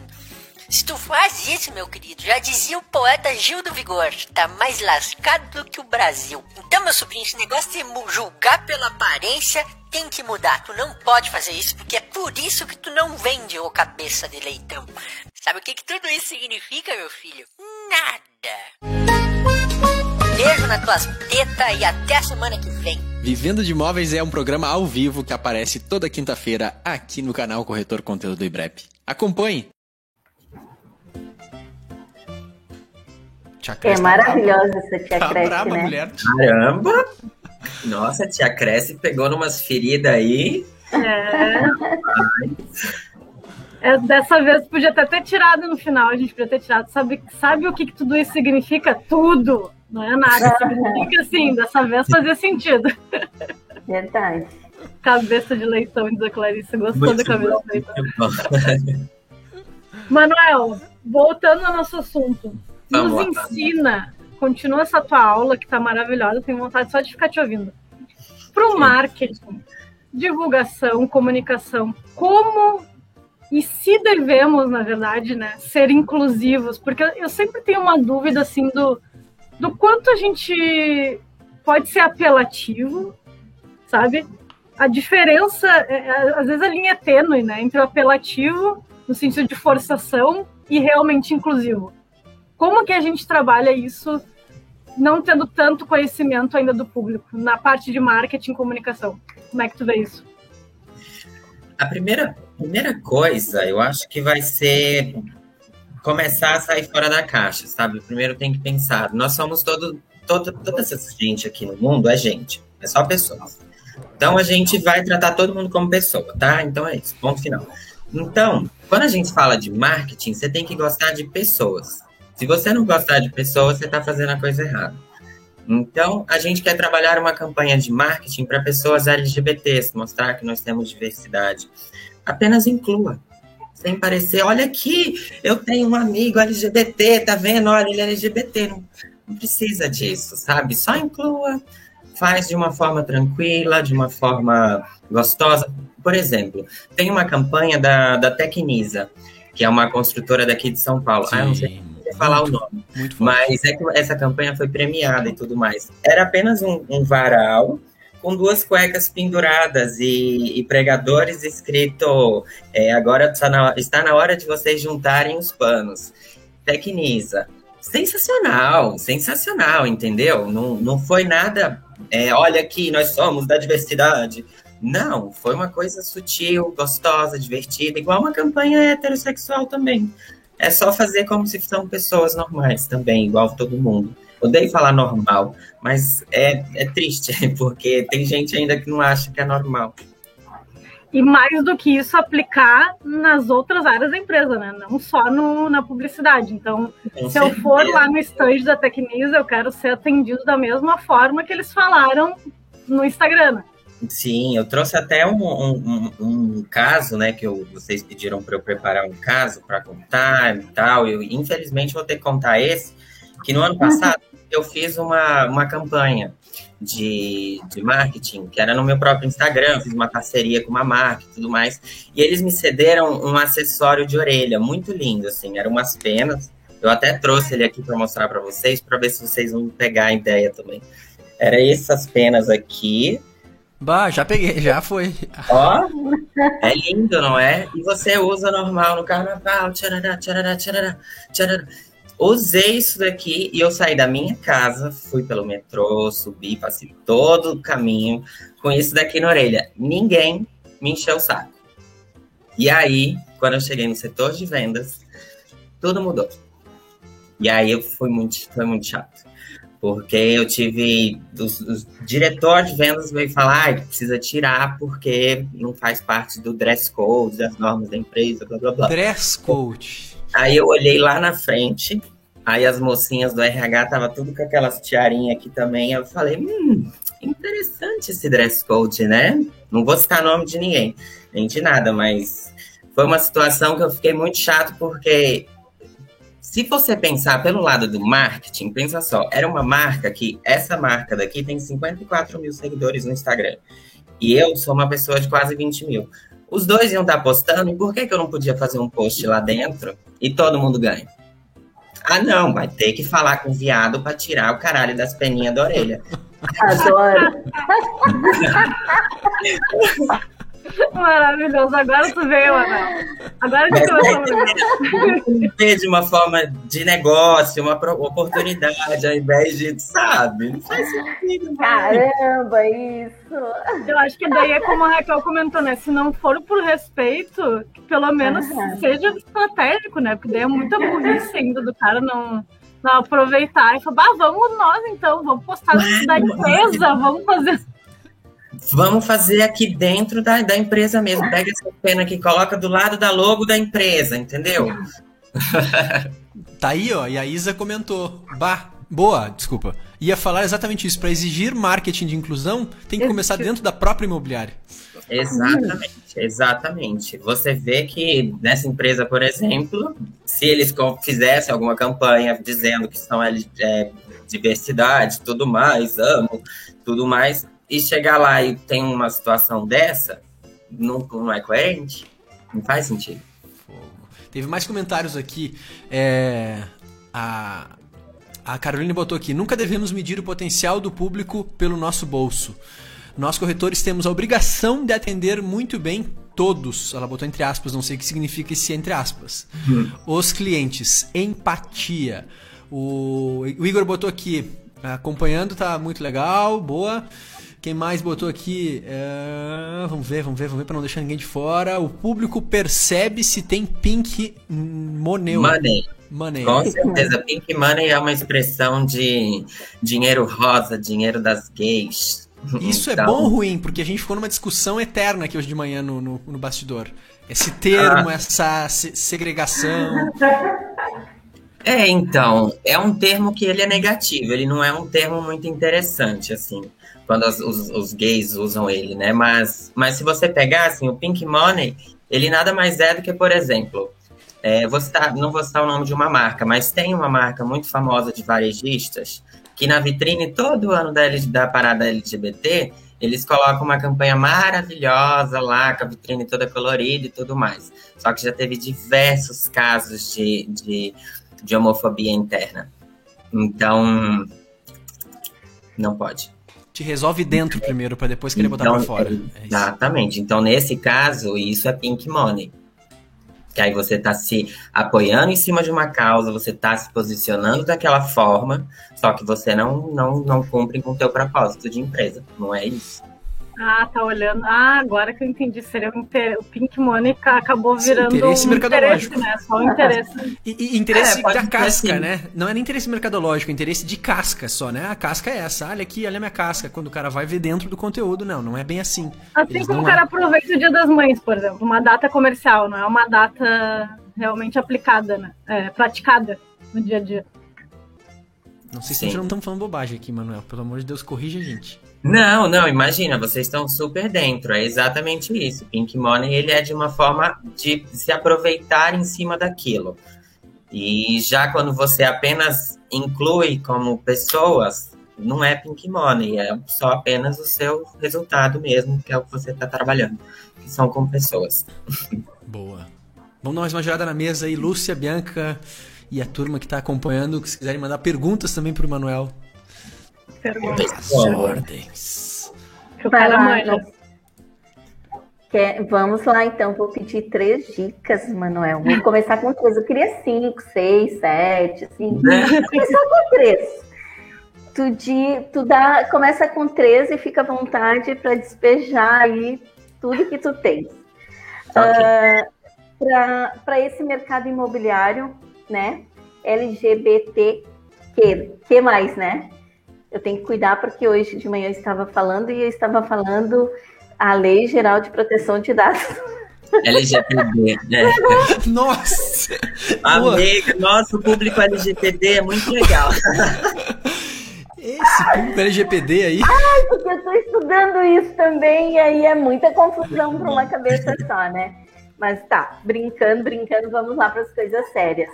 Speaker 6: Se tu faz isso, meu querido, já dizia o poeta Gil do Vigor, tá mais lascado do que o Brasil. Então, meu sobrinho, esse negócio de julgar pela aparência tem que mudar. Tu não pode fazer isso, porque é por isso que tu não vende o cabeça de leitão. Sabe o que, que tudo isso significa, meu filho? Nada. Beijo nas tuas tetas e até a semana que vem.
Speaker 2: Vivendo de Imóveis é um programa ao vivo que aparece toda quinta-feira aqui no canal Corretor Conteúdo do IBREP. Acompanhe!
Speaker 3: Tia Cresce é maravilhosa essa tia tá Cresce, brava, né? Mulher.
Speaker 5: Caramba! Nossa, a tia Cresce pegou numas feridas aí.
Speaker 4: É. é. Dessa vez podia até ter tirado no final, a gente podia ter tirado. Sabe, sabe o que, que tudo isso significa? Tudo! Não é nada. Significa assim, dessa vez fazia sentido.
Speaker 3: Verdade.
Speaker 4: Cabeça de leitão, diz a Clarice. Gostou muito da cabeça bom, de leitão. Manuel, voltando ao nosso assunto nos ensina, continua essa tua aula que tá maravilhosa, tenho vontade só de ficar te ouvindo. Pro marketing, divulgação, comunicação, como e se devemos, na verdade, né, ser inclusivos, porque eu sempre tenho uma dúvida assim do, do quanto a gente pode ser apelativo, sabe? A diferença, é, é, às vezes a linha é tênue, né, entre o apelativo, no sentido de forçação, e realmente inclusivo. Como que a gente trabalha isso não tendo tanto conhecimento ainda do público na parte de marketing e comunicação? Como é que tu vê isso?
Speaker 5: A primeira, primeira coisa, eu acho que vai ser começar a sair fora da caixa, sabe? Primeiro tem que pensar, nós somos todo, todo, toda essa gente aqui no mundo é gente, é só pessoas. Então a gente vai tratar todo mundo como pessoa, tá? Então é isso, ponto final. Então, quando a gente fala de marketing, você tem que gostar de pessoas. Se você não gostar de pessoas, você está fazendo a coisa errada. Então, a gente quer trabalhar uma campanha de marketing para pessoas LGBTs, mostrar que nós temos diversidade. Apenas inclua. Sem parecer, olha aqui, eu tenho um amigo LGBT, tá vendo? Olha, ele é LGBT. Não, não precisa disso, sabe? Só inclua, faz de uma forma tranquila, de uma forma gostosa. Por exemplo, tem uma campanha da, da Tecnisa, que é uma construtora daqui de São Paulo. Sim. Ah, não sei falar muito, o nome. Mas é que essa campanha foi premiada e tudo mais. Era apenas um, um varal com duas cuecas penduradas e, e pregadores escrito é, agora está na, está na hora de vocês juntarem os panos. Tecniza. Sensacional, sensacional, entendeu? Não, não foi nada, é, olha aqui, nós somos da diversidade. Não, foi uma coisa sutil, gostosa, divertida, igual uma campanha heterossexual também. É só fazer como se são pessoas normais também, igual todo mundo. Odeio falar normal, mas é, é triste, porque tem gente ainda que não acha que é normal.
Speaker 4: E mais do que isso, aplicar nas outras áreas da empresa, né? Não só no, na publicidade. Então, Com se certeza. eu for lá no stand da Tecnisa, eu quero ser atendido da mesma forma que eles falaram no Instagram.
Speaker 5: Sim, eu trouxe até um, um, um, caso, né, que eu, vocês pediram para eu preparar um caso para contar e tal. Eu, infelizmente, vou ter que contar esse, que no ano passado eu fiz uma, uma campanha de, de marketing, que era no meu próprio Instagram, fiz uma parceria com uma marca e tudo mais, e eles me cederam um acessório de orelha, muito lindo, assim, eram umas penas. Eu até trouxe ele aqui para mostrar para vocês, para ver se vocês vão pegar a ideia também. Era essas penas aqui,
Speaker 2: Bah, já peguei, já foi.
Speaker 5: Ó, é lindo, não é? E você usa normal no carnaval. Tcharará, tcharará, tcharará, tcharará. Usei isso daqui e eu saí da minha casa, fui pelo metrô, subi, passei todo o caminho com isso daqui na orelha. Ninguém me encheu o saco. E aí, quando eu cheguei no setor de vendas, tudo mudou. E aí eu fui muito, foi muito chato porque eu tive os, os diretor de vendas veio falar ah, precisa tirar porque não faz parte do dress code, das normas da empresa, blá blá blá.
Speaker 2: Dress code.
Speaker 5: Aí eu olhei lá na frente, aí as mocinhas do RH tava tudo com aquelas tiarinhas aqui também, eu falei, hum, interessante esse dress code, né? Não vou citar nome de ninguém, nem de nada, mas foi uma situação que eu fiquei muito chato porque se você pensar pelo lado do marketing, pensa só, era uma marca que, essa marca daqui tem 54 mil seguidores no Instagram. E eu sou uma pessoa de quase 20 mil. Os dois iam estar postando, e por que, que eu não podia fazer um post lá dentro e todo mundo ganha? Ah, não, vai ter que falar com o viado para tirar o caralho das peninhas da orelha.
Speaker 3: Adoro.
Speaker 4: Maravilhoso. Agora tu veio, Anel. Agora que
Speaker 5: tu veio. de uma forma de negócio, uma oportunidade, ao invés de, sabe? Não faz
Speaker 3: sentido. Caramba, isso.
Speaker 4: Eu acho que daí é como a Raquel comentou, né? Se não for por respeito, que pelo menos uhum. seja estratégico, né? Porque daí é muita burrice ainda do cara não não aproveitar e falar, ah, vamos nós então, vamos postar da empresa, vamos fazer
Speaker 5: Vamos fazer aqui dentro da, da empresa mesmo. Pega essa pena aqui, coloca do lado da logo da empresa, entendeu?
Speaker 2: tá aí, ó. E a Isa comentou. Bah, boa, desculpa. Ia falar exatamente isso. Para exigir marketing de inclusão, tem que começar dentro da própria imobiliária.
Speaker 5: Exatamente, exatamente. Você vê que nessa empresa, por exemplo, se eles fizessem alguma campanha dizendo que são é, diversidade, tudo mais, amo, tudo mais, e chegar lá e tem uma situação dessa, não, não é coerente. Não faz sentido.
Speaker 2: Teve mais comentários aqui. É, a, a Caroline botou aqui: nunca devemos medir o potencial do público pelo nosso bolso. Nós, corretores, temos a obrigação de atender muito bem todos. Ela botou entre aspas, não sei o que significa esse entre aspas. Hum. Os clientes. Empatia. O, o Igor botou aqui: acompanhando, tá muito legal, boa. Quem mais botou aqui? É... Vamos ver, vamos ver, vamos ver para não deixar ninguém de fora. O público percebe se tem pink money.
Speaker 5: Money. Money. Com certeza, pink money é uma expressão de dinheiro rosa, dinheiro das gays.
Speaker 2: Isso é então... é bom ou ruim? Porque a gente ficou numa discussão eterna aqui hoje de manhã no, no, no bastidor. Esse termo, ah. essa se segregação.
Speaker 5: É, então, é um termo que ele é negativo, ele não é um termo muito interessante, assim quando os, os, os, gays usam ele, né? Mas, mas se você pegar, assim, o Pink Money, ele nada mais é do que, por exemplo, é, vou citar, não vou citar o nome de uma marca, mas tem uma marca muito famosa de varejistas que na vitrine todo ano da, da parada LGBT, eles colocam uma campanha maravilhosa lá, com a vitrine toda colorida e tudo mais. Só que já teve diversos casos de, de, de homofobia interna. Então, não pode
Speaker 2: te resolve dentro primeiro para depois querer então, botar para fora.
Speaker 5: É exatamente. Então, nesse caso, isso é pink money. Que aí você está se apoiando em cima de uma causa, você está se posicionando daquela forma, só que você não, não, não cumpre com o teu propósito de empresa. Não é isso.
Speaker 4: Ah, tá olhando. Ah, agora que eu entendi, seria o, inter... o Pink Money acabou virando
Speaker 2: Sim, interesse
Speaker 4: um
Speaker 2: mercadológico.
Speaker 4: interesse, né? Só um interesse.
Speaker 2: E, e interesse é, da casca, assim. né? Não é nem interesse mercadológico, é interesse de casca só, né? A casca é essa. Olha aqui, olha a minha casca. Quando o cara vai ver dentro do conteúdo, não, não é bem assim.
Speaker 4: Assim Eles como o cara é. aproveita o Dia das Mães, por exemplo, uma data comercial, não é uma data realmente aplicada, né? É, praticada no dia a dia.
Speaker 2: Não sei se a gente não estamos falando bobagem aqui, Manuel. Pelo amor de Deus, corrija a gente.
Speaker 5: Não, não, imagina, vocês estão super dentro, é exatamente isso. Pink Money, ele é de uma forma de se aproveitar em cima daquilo. E já quando você apenas inclui como pessoas, não é Pink Money, é só apenas o seu resultado mesmo, que é o que você está trabalhando, que são com pessoas.
Speaker 2: Boa. Vamos dar mais uma jogada na mesa aí, Lúcia, Bianca e a turma que está acompanhando, se quiserem mandar perguntas também para o Manuel,
Speaker 4: Perguntas.
Speaker 2: Ordens.
Speaker 3: Vai lá, Quer, vamos lá, então. Vou pedir três dicas, Manuel. Vou começar com três. Eu queria cinco, seis, sete, assim. Vou começar com três. Tu, de, tu dá, começa com três e fica à vontade para despejar aí tudo que tu tens. Okay. Uh, para esse mercado imobiliário, né? LGBT, que, que mais, né? Eu tenho que cuidar porque hoje de manhã eu estava falando e eu estava falando a Lei Geral de Proteção de Dados.
Speaker 5: LGPD, né?
Speaker 2: Nossa!
Speaker 5: Amiga, nosso público LGPD é muito legal.
Speaker 2: Esse público LGPD aí.
Speaker 3: Ai, porque eu estou estudando isso também e aí é muita confusão para uma cabeça só, né? Mas tá, brincando, brincando, vamos lá para as coisas sérias.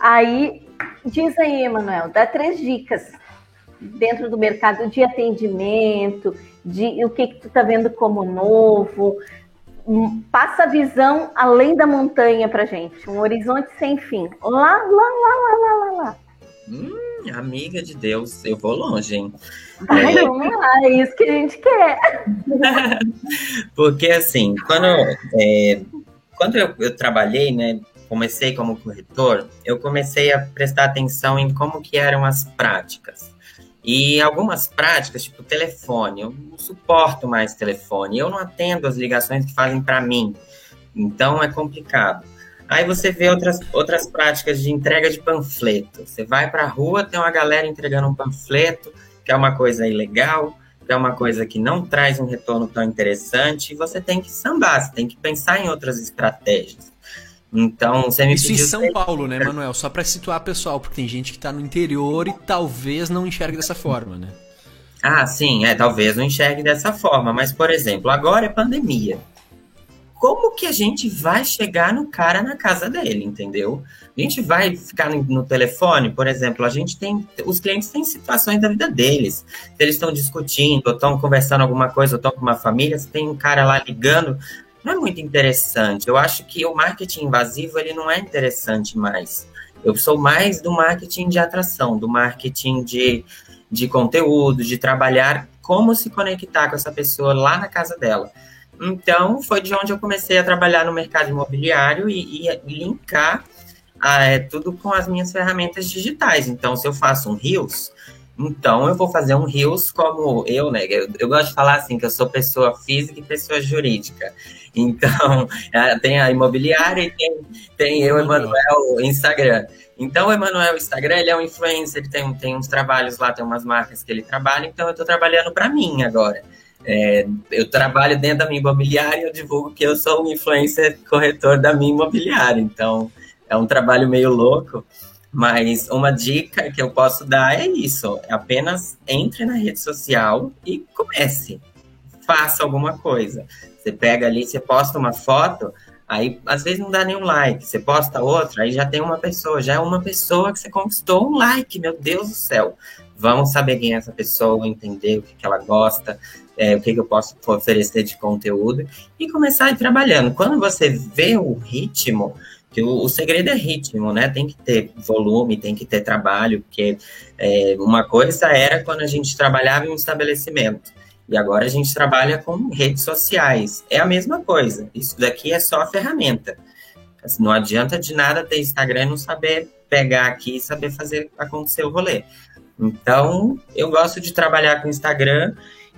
Speaker 3: Aí, diz aí, Emanuel, dá três dicas dentro do mercado de atendimento, de o que, que tu está vendo como novo. Hum, passa a visão além da montanha para gente, um horizonte sem fim. Lá, lá, lá, lá, lá, lá, lá.
Speaker 5: Hum, amiga de Deus, eu vou longe, hein?
Speaker 3: Ai, é... Vamos lá, é isso que a gente quer.
Speaker 5: Porque assim, quando, é, quando eu, eu trabalhei, né, comecei como corretor, eu comecei a prestar atenção em como que eram as práticas. E algumas práticas, tipo telefone, eu não suporto mais telefone, eu não atendo as ligações que fazem para mim. Então é complicado. Aí você vê outras, outras práticas de entrega de panfleto. Você vai para a rua, tem uma galera entregando um panfleto, que é uma coisa ilegal, que é uma coisa que não traz um retorno tão interessante, e você tem que sambar, você tem que pensar em outras estratégias. Então, você me
Speaker 2: Isso em São Paulo, né, Manuel? Só para situar pessoal, porque tem gente que tá no interior e talvez não enxergue dessa forma, né?
Speaker 5: Ah, sim, é, talvez não enxergue dessa forma, mas, por exemplo, agora é pandemia. como que a gente vai chegar no cara na casa dele, entendeu? A gente vai ficar no, no, telefone, por exemplo, a gente tem. Os clientes têm situações da vida deles. Se eles estão discutindo, ou estão conversando alguma coisa, ou estão com uma família, se tem um cara lá ligando, não é muito interessante. Eu acho que o marketing invasivo ele não é interessante mais. Eu sou mais do marketing de atração, do marketing de, de conteúdo, de trabalhar como se conectar com essa pessoa lá na casa dela. Então, foi de onde eu comecei a trabalhar no mercado imobiliário e, e linkar ah, é, tudo com as minhas ferramentas digitais. Então, se eu faço um Reels, então eu vou fazer um Reels como eu, né? Eu, eu, gosto de falar assim, que eu sou pessoa física e pessoa jurídica. Então, tem a imobiliária e tem, tem eu, Emanuel, Instagram. Então, o Emanuel Instagram, ele é um influencer, ele tem, tem uns trabalhos lá, tem umas marcas que ele trabalha, então eu estou trabalhando para mim agora. É, eu trabalho dentro da minha imobiliária e eu divulgo que eu sou um influencer corretor da minha imobiliária. Então, é um trabalho meio louco, mas uma dica que eu posso dar é isso: apenas entre na rede social e comece. Faça alguma coisa. Você pega ali, você posta uma foto, aí às vezes não dá nenhum like. Você posta outra, aí já tem uma pessoa, já é uma pessoa que você conquistou um like, meu Deus do céu. Vamos saber quem é essa pessoa, entender o que, que ela gosta, é, o que, que eu posso oferecer de conteúdo e começar a ir trabalhando. Quando você vê o ritmo, que o, o, segredo é ritmo, né? Tem que ter volume, tem que ter trabalho, porque é, uma coisa era quando a gente trabalhava em um estabelecimento. E agora a gente trabalha com redes sociais. É a mesma coisa. Isso daqui é só a ferramenta. Assim, não adianta de nada ter Instagram e não saber pegar aqui e saber fazer acontecer o rolê. Então, eu gosto de trabalhar com Instagram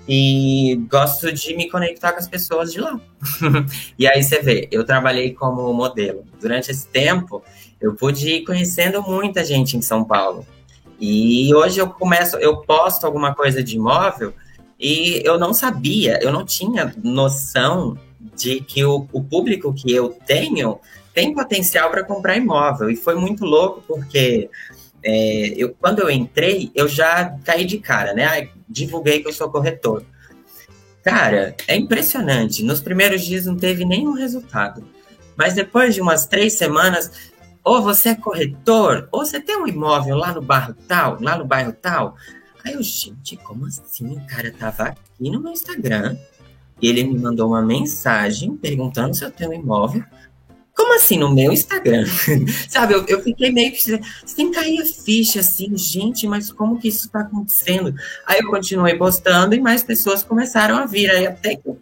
Speaker 5: e gosto de me conectar com as pessoas de lá. e aí você vê, eu trabalhei como modelo. Durante esse tempo, eu pude ir conhecendo muita gente em São Paulo. E hoje eu começo, eu posto alguma coisa de imóvel e eu não sabia, eu não tinha noção de que o, o público que eu tenho tem potencial para comprar imóvel. E foi muito louco porque é, eu, quando eu entrei, eu já caí de cara, né? divulguei que eu sou corretor. Cara, é impressionante. Nos primeiros dias não teve nenhum resultado. Mas depois de umas três semanas, ou você é corretor, ou você tem um imóvel lá no bairro tal, lá no bairro tal. Aí eu, gente, como assim? O cara tava aqui no meu Instagram. E ele me mandou uma mensagem perguntando se eu tenho imóvel. Como assim, no meu Instagram? Sabe, eu, eu fiquei meio que. Sem cair a ficha, assim, gente, mas como que isso está acontecendo? Aí eu continuei postando e mais pessoas começaram a vir. Aí até que,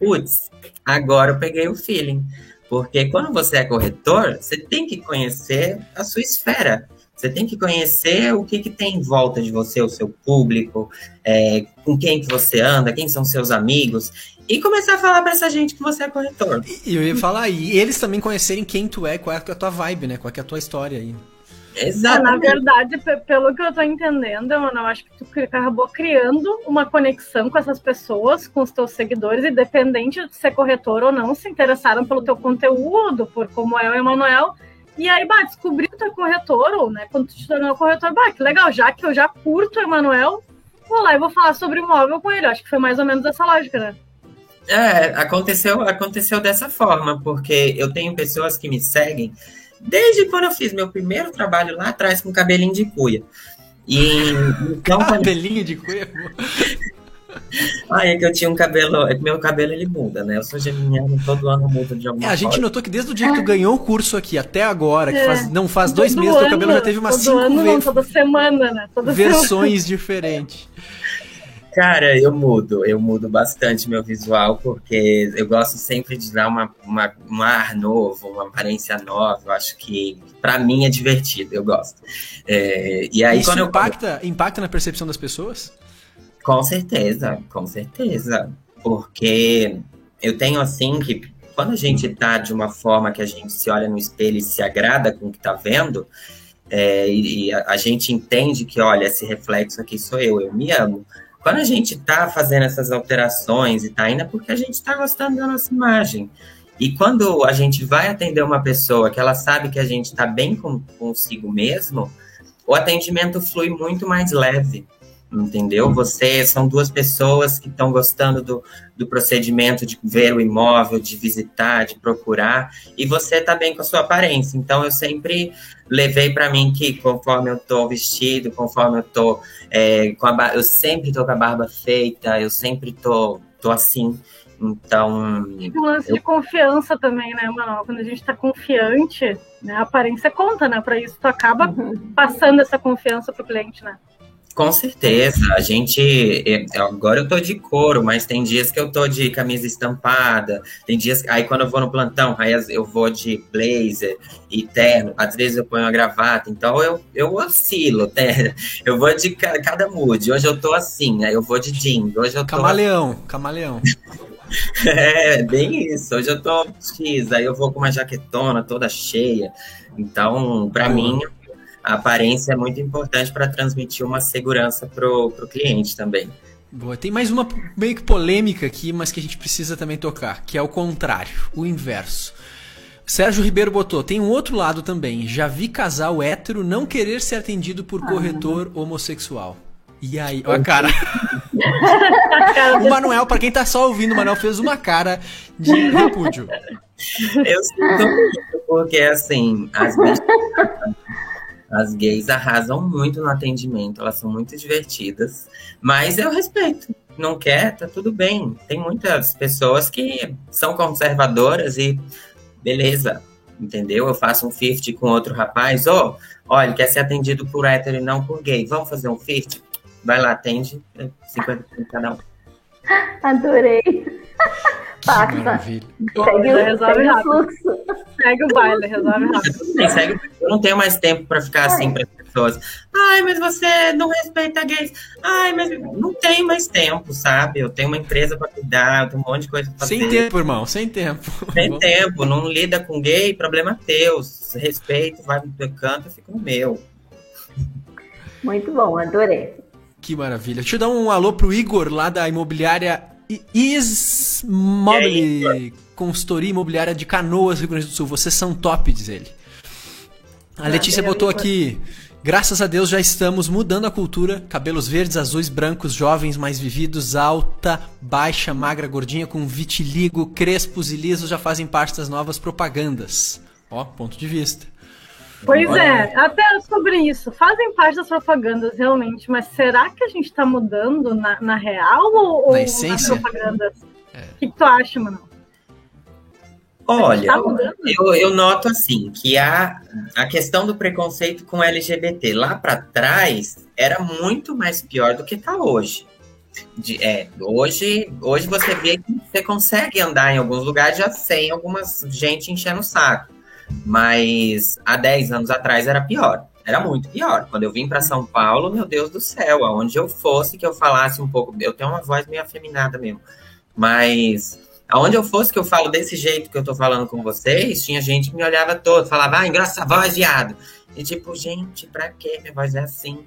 Speaker 5: putz, agora eu peguei o feeling. Porque quando você é corretor, você tem que conhecer a sua esfera. Você tem que conhecer o que, que tem em volta de você, o seu público, é, com quem que você anda, quem são seus amigos e começar a falar para essa gente que você é corretor.
Speaker 2: E eu ia falar, e eles também conhecerem quem tu é, qual é a tua vibe, né? Qual é a tua história aí.
Speaker 4: Exato. Na verdade, pelo que eu tô entendendo, eu acho que tu acabou criando uma conexão com essas pessoas, com os teus seguidores, independente de ser corretor ou não, se interessaram pelo teu conteúdo, por como é o Emanuel. E aí, bah, descobri que tu é corretor, ou, né, quando tu te tornou corretor, bah, que legal, já que eu já curto o Emanuel, vou lá e vou falar sobre imóvel com ele. Acho que foi mais ou menos essa lógica, né?
Speaker 5: É, aconteceu, aconteceu dessa forma, porque eu tenho pessoas que me seguem desde quando eu fiz meu primeiro trabalho lá atrás com cabelinho de cuia.
Speaker 2: E então, cabelinho de cuia?
Speaker 5: Ah, é que eu tinha um cabelo. É que meu cabelo ele muda, né? Eu sou geminiano, todo ano muda de alguma
Speaker 2: é, A gente notou que desde o dia que tu ganhou o curso aqui até agora, que faz, não faz dois meses, teu cabelo já teve umas
Speaker 4: todo
Speaker 2: cinco
Speaker 4: ano. Não, toda semana, né? Toda
Speaker 2: versões semana. diferentes.
Speaker 5: Cara, eu mudo, eu mudo bastante meu visual, porque eu gosto sempre de dar uma, uma, um ar novo, uma aparência nova. Eu acho que, para mim, é divertido, eu gosto. É, e aí,
Speaker 2: Isso
Speaker 5: quando
Speaker 2: impacta, eu... impacta na percepção das pessoas?
Speaker 5: Com certeza, com certeza. Porque eu tenho assim que quando a gente tá de uma forma que a gente se olha no espelho e se agrada com o que tá vendo, é, e a, a, gente entende que, olha, esse reflexo aqui sou eu, eu me amo. Quando a gente tá fazendo essas alterações e tá indo, é porque a gente tá gostando da nossa imagem. E quando a gente vai atender uma pessoa que ela sabe que a gente está bem com, consigo mesmo, o atendimento flui muito mais leve. Entendeu? Você são duas pessoas que estão gostando do, do procedimento de ver o imóvel, de visitar, de procurar, e você tá bem com a sua aparência. Então eu sempre levei para mim que conforme eu tô vestido, conforme eu tô é, com a eu sempre tô com a barba feita, eu sempre tô, tô assim. Então.
Speaker 4: Um lance eu... de confiança também, né, Manuel? Quando a gente tá confiante, né, a aparência conta, né? Para isso, tu acaba uhum. passando essa confiança pro cliente, né?
Speaker 5: Com certeza, a gente. Agora eu tô de couro, mas tem dias que eu tô de camisa estampada, tem dias. Aí quando eu vou no plantão, aí eu vou de blazer e terno, às vezes eu ponho uma gravata, então eu, eu oscilo, né? Eu vou de cada mood. Hoje eu tô assim, aí eu vou de jeans, hoje eu tô.
Speaker 2: Camaleão, camaleão.
Speaker 5: é, bem isso. Hoje eu tô X, aí eu vou com uma jaquetona toda cheia. Então, para mim, a aparência é muito importante para transmitir uma segurança pro, pro cliente também.
Speaker 2: Boa, tem mais uma meio que polêmica aqui, mas que a gente precisa também tocar, que é o contrário, o inverso. Sérgio Ribeiro botou, tem um outro lado também. Já vi casal hétero não querer ser atendido por ah. corretor homossexual. E aí, ó a cara. o Manuel, para quem tá só ouvindo, o Manuel fez uma cara de repúdio.
Speaker 5: Eu sinto muito, porque assim, as bichas as gays arrasam muito no atendimento, elas são muito divertidas, mas eu respeito. Não quer, tá tudo bem. Tem muitas pessoas que são conservadoras e beleza, entendeu? Eu faço um 50 com outro rapaz, ô, oh, olha, quer ser atendido por hétero e não por gay, vamos fazer um 50? Vai lá, atende, 50 cada um.
Speaker 3: Adorei.
Speaker 2: Passa. Maravilha.
Speaker 4: Segue, o, resolve segue rápido. fluxo. Segue o baile, resolve rápido.
Speaker 5: segue, eu não tenho mais tempo para ficar assim para as pessoas. Ai, mas você não respeita gays. Ai, mas não tenho mais tempo, sabe? Eu tenho uma empresa para cuidar, eu tenho um monte de coisa para
Speaker 2: fazer. Sem tempo, irmão, sem tempo.
Speaker 5: Sem tempo, não lida com gay, problema teu. Respeito, vai no teu canto, eu fico no meu.
Speaker 3: Muito bom, adorei.
Speaker 2: Que maravilha. Deixa eu dar um alô pro Igor lá da imobiliária Ismobile, consultoria imobiliária de Canoas, Rio Grande do Sul. Vocês são top, diz ele. A Letícia botou aqui. Graças a Deus já estamos mudando a cultura. Cabelos verdes, azuis, brancos, jovens, mais vividos, alta, baixa, magra, gordinha, com vitiligo, crespos e lisos já fazem parte das novas propagandas. Ó, ponto de vista.
Speaker 4: Pois é, até sobre isso. Fazem parte das propagandas, realmente, mas será que a gente está mudando na, na real ou,
Speaker 2: na essência?
Speaker 4: nas propagandas? É. O que, que tu acha, mano?
Speaker 5: Olha, tá eu, eu, noto assim que a, a questão do preconceito com LGBT lá para trás era muito mais pior do que está hoje. De, é, hoje, hoje você vê que você consegue andar em alguns lugares já sem algumas gente enchendo o saco. Mas há 10 anos atrás era pior. Era muito pior. Quando eu vim para São Paulo, meu Deus do céu, aonde eu fosse que eu falasse um pouco. Eu tenho uma voz meio afeminada mesmo. Mas aonde eu fosse que eu falo desse jeito que eu tô falando com vocês, tinha gente que me olhava todo, falava, ah, engraça a voz, viado. E tipo, gente, pra quê? Minha voz é assim.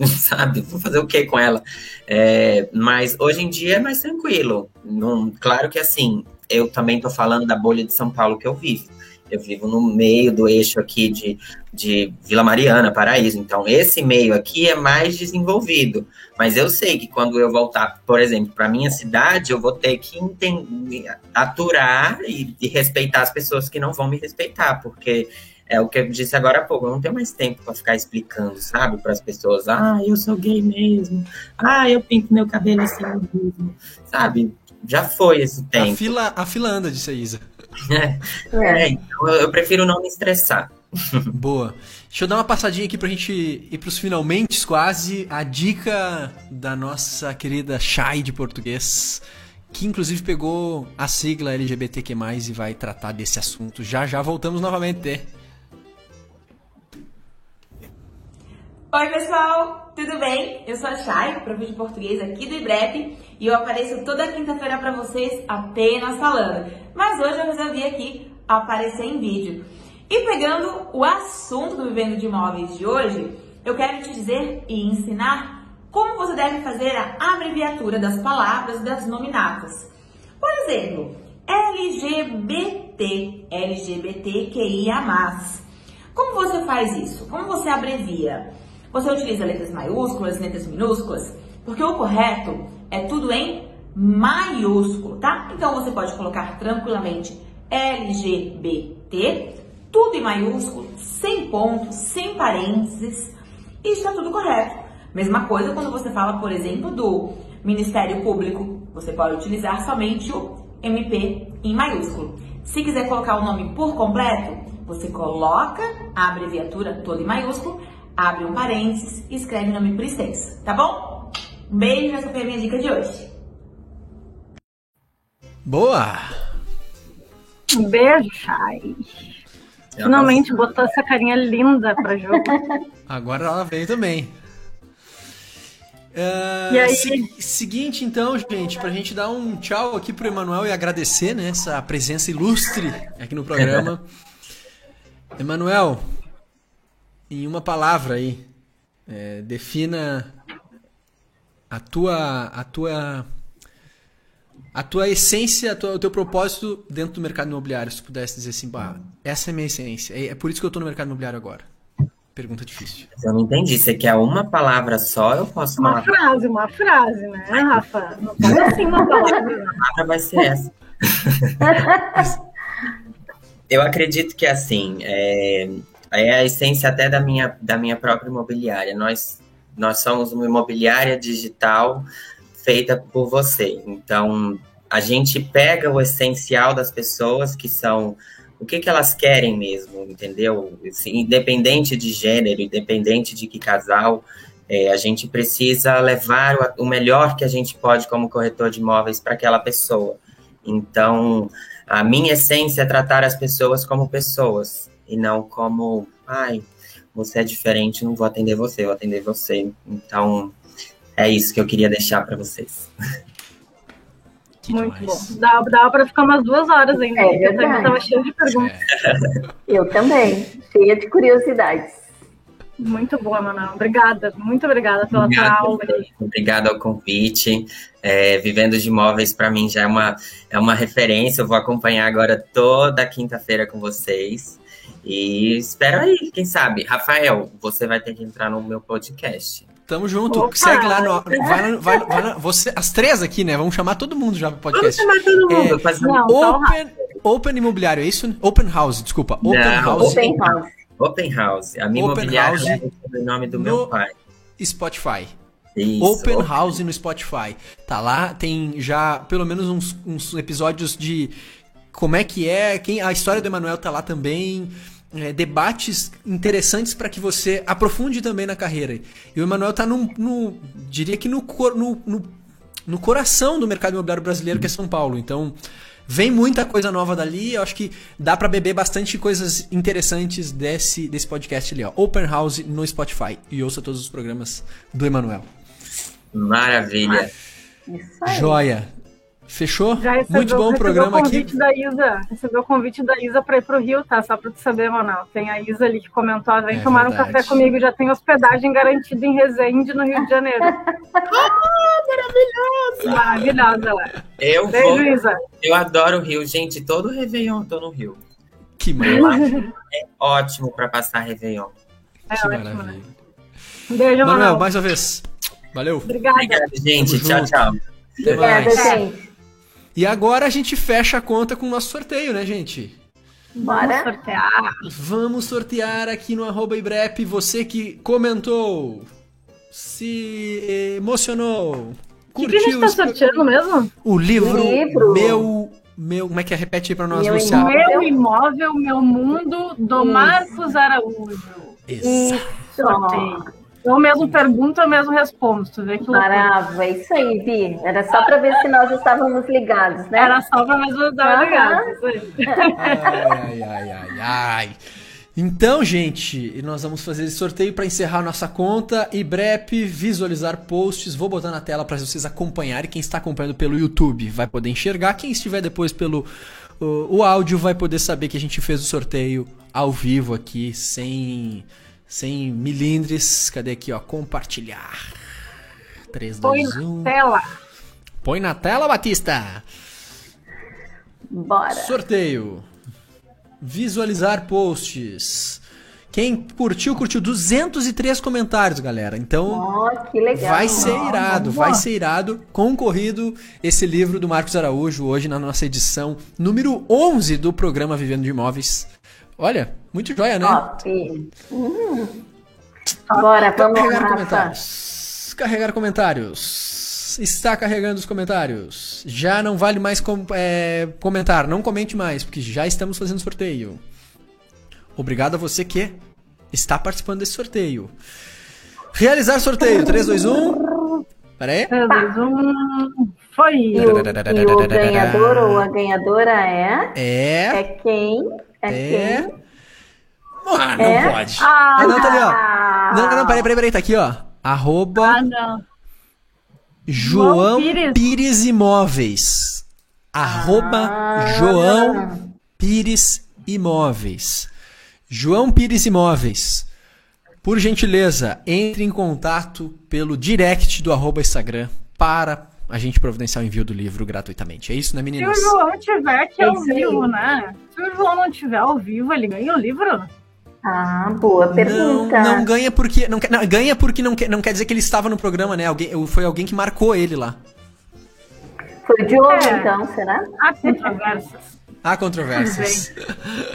Speaker 5: Sabe? Vou fazer o que com ela? É, mas hoje em dia é mais tranquilo. Claro que assim, eu também tô falando da bolha de São Paulo que eu vivo. Eu vivo no meio do eixo aqui de, de Vila Mariana, Paraíso. Então, esse meio aqui é mais desenvolvido. Mas eu sei que quando eu voltar, por exemplo, para minha cidade, eu vou ter que entender, aturar e, e respeitar as pessoas que não vão me respeitar, porque é o que eu disse agora há pouco, eu não tenho mais tempo para ficar explicando, sabe, para as pessoas, ah, eu sou gay mesmo, ah, eu pinto meu cabelo assim mesmo, sabe? Já foi esse tempo.
Speaker 2: A fila, a fila anda, disse a Isa.
Speaker 5: É, é. então eu prefiro não me estressar.
Speaker 2: Boa. Deixa eu dar uma passadinha aqui pra gente ir pros finalmente quase. A dica da nossa querida Chay de português, que inclusive pegou a sigla LGBTQ+, e vai tratar desse assunto. Já já voltamos novamente.
Speaker 7: Oi, pessoal, tudo bem? Eu sou a Chay, prof de português aqui do IBREP, e eu apareço toda quinta-feira para vocês apenas falando. Mas hoje eu resolvi aqui aparecer em vídeo. E pegando o assunto do Vivendo de Imóveis de hoje, eu quero te dizer e ensinar como você deve fazer a abreviatura das palavras das nominatas. Por exemplo, LGBT, LGBTQIA+. Como você faz isso? Como você abrevia? Você utiliza letras maiúsculas, letras minúsculas? Porque o correto é tudo em maiúsculo, tá? Então você pode colocar tranquilamente LGBT, tudo em maiúsculo, sem pontos, sem parênteses, e está tudo correto. Mesma coisa quando você fala, por exemplo, do Ministério Público, você pode utilizar somente o MP em maiúsculo. Se quiser colocar o nome por completo, você coloca a abreviatura toda em maiúsculo, abre um parênteses e escreve o nome por extenso, tá bom? Um beijo, essa foi a minha dica de hoje.
Speaker 2: Boa!
Speaker 4: Um beijo, Chay. Finalmente botou essa carinha linda pra jogo.
Speaker 2: Agora ela veio também. Uh,
Speaker 4: E aí?
Speaker 2: se- seguinte, então, gente, pra gente dar um tchau aqui pro Emanuel e agradecer né, essa presença ilustre aqui no programa. Emanuel, em uma palavra aí, é, defina a tua, a tua, a tua essência, a tua- o teu propósito dentro do mercado imobiliário. Se tu pudesse dizer assim, bah, essa é a minha essência. É, é por isso que eu tô no mercado imobiliário agora. Pergunta difícil.
Speaker 5: Eu não entendi. Você quer uma palavra só? Eu posso
Speaker 4: Uma
Speaker 5: falar.
Speaker 4: frase, uma frase, né, Rafa? Não pode assim uma palavra.
Speaker 5: A palavra vai ser essa. Eu acredito que assim é, é a essência até da minha, da minha própria imobiliária. Nós, nós somos uma imobiliária digital feita por você. Então a gente pega o essencial das pessoas que são o que, que elas querem mesmo, entendeu? Assim, independente de gênero, independente de que casal, é, a gente precisa levar o, o melhor que a gente pode como corretor de imóveis para aquela pessoa. Então, a minha essência é tratar as pessoas como pessoas e não como, ai, você é diferente, não vou atender você, eu vou atender você. Então, é isso que eu queria deixar para vocês.
Speaker 2: Que
Speaker 4: Muito
Speaker 2: demais.
Speaker 4: bom. Dá, dá pra ficar umas duas horas ainda,
Speaker 3: É
Speaker 4: eu também
Speaker 3: verdade.
Speaker 4: tava cheio de perguntas.
Speaker 3: Eu também, cheia de curiosidades.
Speaker 4: Muito boa, Manuel. Obrigada, muito obrigada pela tua
Speaker 5: Obrigado.
Speaker 4: aula. aí.
Speaker 5: Obrigado ao convite. É, Vivendo de Imóveis, para mim, já é uma, é uma referência. Eu vou acompanhar agora toda quinta-feira com vocês. E espero aí, quem sabe. Rafael, você vai ter que entrar no meu podcast.
Speaker 2: Tamo junto.
Speaker 4: Opa!
Speaker 2: Segue lá no. Vai, lá- vai, vai lá- você, as três aqui, né? Vamos chamar todo mundo já pro
Speaker 5: Vamos
Speaker 2: podcast.
Speaker 5: chamar todo mundo.
Speaker 2: É,
Speaker 5: fazer um
Speaker 4: Não, tá
Speaker 2: Open, open Imobiliário, é isso? Open House, desculpa. Open
Speaker 5: Não,
Speaker 2: House
Speaker 3: Open House.
Speaker 5: Open House. A minha
Speaker 2: Open
Speaker 5: imobiliária
Speaker 2: House
Speaker 5: leva o sobrenome do meu pai.
Speaker 2: Spotify.
Speaker 5: Isso.
Speaker 2: Open House no Spotify. Tá lá, tem já pelo menos uns, uns episódios de como é que é, quem a história do Emanuel tá lá também. é, debates interessantes para que você aprofunde também na carreira. E o Emanuel tá no, no diria que no, cor- no, no, no coração do mercado imobiliário brasileiro, que é São Paulo. Então, vem muita coisa nova dali. Eu acho que dá para beber bastante coisas interessantes desse, desse podcast ali, ó. Open House no Spotify. E ouça todos os programas do Emanuel.
Speaker 5: Maravilha.
Speaker 2: Joia. Fechou?
Speaker 4: Já recebeu,
Speaker 2: Muito bom o
Speaker 4: recebeu
Speaker 2: programa
Speaker 4: o
Speaker 2: aqui.
Speaker 4: convite da Isa. Recebeu o convite da Isa pra ir pro Rio, tá? Só pra tu saber, Manuel. Tem a Isa ali que comentou, ó, vem
Speaker 2: É
Speaker 4: tomar um
Speaker 2: verdade.
Speaker 4: café comigo. Já tem hospedagem garantida em Resende, no Rio de Janeiro. maravilhosa! Maravilhosa, ela.
Speaker 5: Eu
Speaker 4: Beijo,
Speaker 5: vou.
Speaker 4: Isa.
Speaker 5: Eu adoro o Rio, gente. Todo Réveillon eu tô no Rio.
Speaker 2: Que maravilha.
Speaker 5: é ótimo para passar Réveillon.
Speaker 4: É
Speaker 2: Que
Speaker 4: ótimo, né?
Speaker 2: maravilha.
Speaker 4: Um beijo,
Speaker 2: Manuel,
Speaker 4: Manuel.
Speaker 2: mais uma vez. Valeu.
Speaker 4: Obrigada.
Speaker 5: Obrigado, gente.
Speaker 2: Tamo
Speaker 5: Tchau,
Speaker 2: junto.
Speaker 5: tchau.
Speaker 2: Até mais.
Speaker 3: gente.
Speaker 2: E agora a gente fecha a conta com o nosso sorteio, né, gente?
Speaker 4: Vamos
Speaker 3: Bora.
Speaker 4: sortear.
Speaker 2: Vamos sortear aqui no arroba Ibrep. Você que comentou, se emocionou,
Speaker 4: O que, que a gente tá sorteando mesmo?
Speaker 2: o livro,
Speaker 3: Livro.
Speaker 2: meu, meu, como é que é? Repete aí pra nós,
Speaker 3: Meu
Speaker 2: Luciano.
Speaker 3: imóvel.
Speaker 4: Meu imóvel, meu mundo, do
Speaker 3: Isso.
Speaker 4: Marcos Araújo.
Speaker 2: Exato.
Speaker 4: Sorteio. Eu mesmo pergunto, eu mesmo respondo. Tu vê que.
Speaker 3: Maravilha, é isso aí, Vi. Era só para ver se nós estávamos ligados, né?
Speaker 4: Era só dar uma
Speaker 3: Aham.
Speaker 4: ligada. isso aí.
Speaker 2: Ai, ai, ai, ai, ai. Então, gente, nós vamos fazer esse sorteio para encerrar nossa conta. IBREP, visualizar posts. Vou botar na tela para vocês acompanharem. Quem está acompanhando pelo YouTube vai poder enxergar. Quem estiver depois pelo o, o áudio vai poder saber que a gente fez o sorteio ao vivo aqui, sem, sem milindres. Cadê aqui, ó? Compartilhar. 3,
Speaker 4: Põe
Speaker 2: 2, 1.
Speaker 4: na tela.
Speaker 2: Põe na tela, Batista.
Speaker 3: Bora.
Speaker 2: Sorteio. Visualizar posts. Quem curtiu, curtiu 203 comentários, galera. Então,
Speaker 3: que legal.
Speaker 2: vai ser irado, vai ser irado. Concorrido esse livro do Marcos Araújo hoje na nossa edição número 11 do programa Vivendo de Imóveis. Olha, muito joia, né?
Speaker 3: Top. Hum. Bora, vamos
Speaker 2: Carregar
Speaker 3: Rafa.
Speaker 2: comentários. Carregar comentários. Está carregando os comentários. Já não vale mais com- é, comentar. Não comente mais, porque já estamos fazendo sorteio. Obrigado a você que está participando desse sorteio. Realizar sorteio. 3, 2, 1. Pera aí.
Speaker 4: Três, dois, um, Foi.
Speaker 3: E o, e o ganhador ou a ganhadora é? É
Speaker 2: É.
Speaker 3: quem? É,
Speaker 2: É. Ah, não
Speaker 3: É?
Speaker 2: pode.
Speaker 4: Ah,
Speaker 2: Ah, não, tá ali, ó. Não, não, não, peraí, peraí, peraí. Tá aqui, ó. Arroba
Speaker 4: Ah, não.
Speaker 2: João
Speaker 4: João
Speaker 2: Pires.
Speaker 4: Pires.
Speaker 2: Imóveis. Arroba
Speaker 3: Ah.
Speaker 2: João Pires Imóveis. João Pires Imóveis. Por gentileza, entre em contato pelo direct do arroba Instagram para a gente providenciar o envio do livro gratuitamente. É isso, né,
Speaker 4: Se o
Speaker 2: meninas?
Speaker 4: João tiver aqui
Speaker 3: É
Speaker 4: ao vivo, né? Se o João não tiver ao vivo, ele ganha o livro?
Speaker 3: Ah, boa
Speaker 2: Não,
Speaker 3: pergunta.
Speaker 2: não ganha porque. Não, quer- não, ganha porque não quer, não quer dizer que ele estava no programa, né? Alguém, foi alguém que marcou ele lá.
Speaker 3: Foi o Diogo,
Speaker 4: É.
Speaker 3: então, será?
Speaker 4: Há controvérsias.
Speaker 2: Há controvérsias.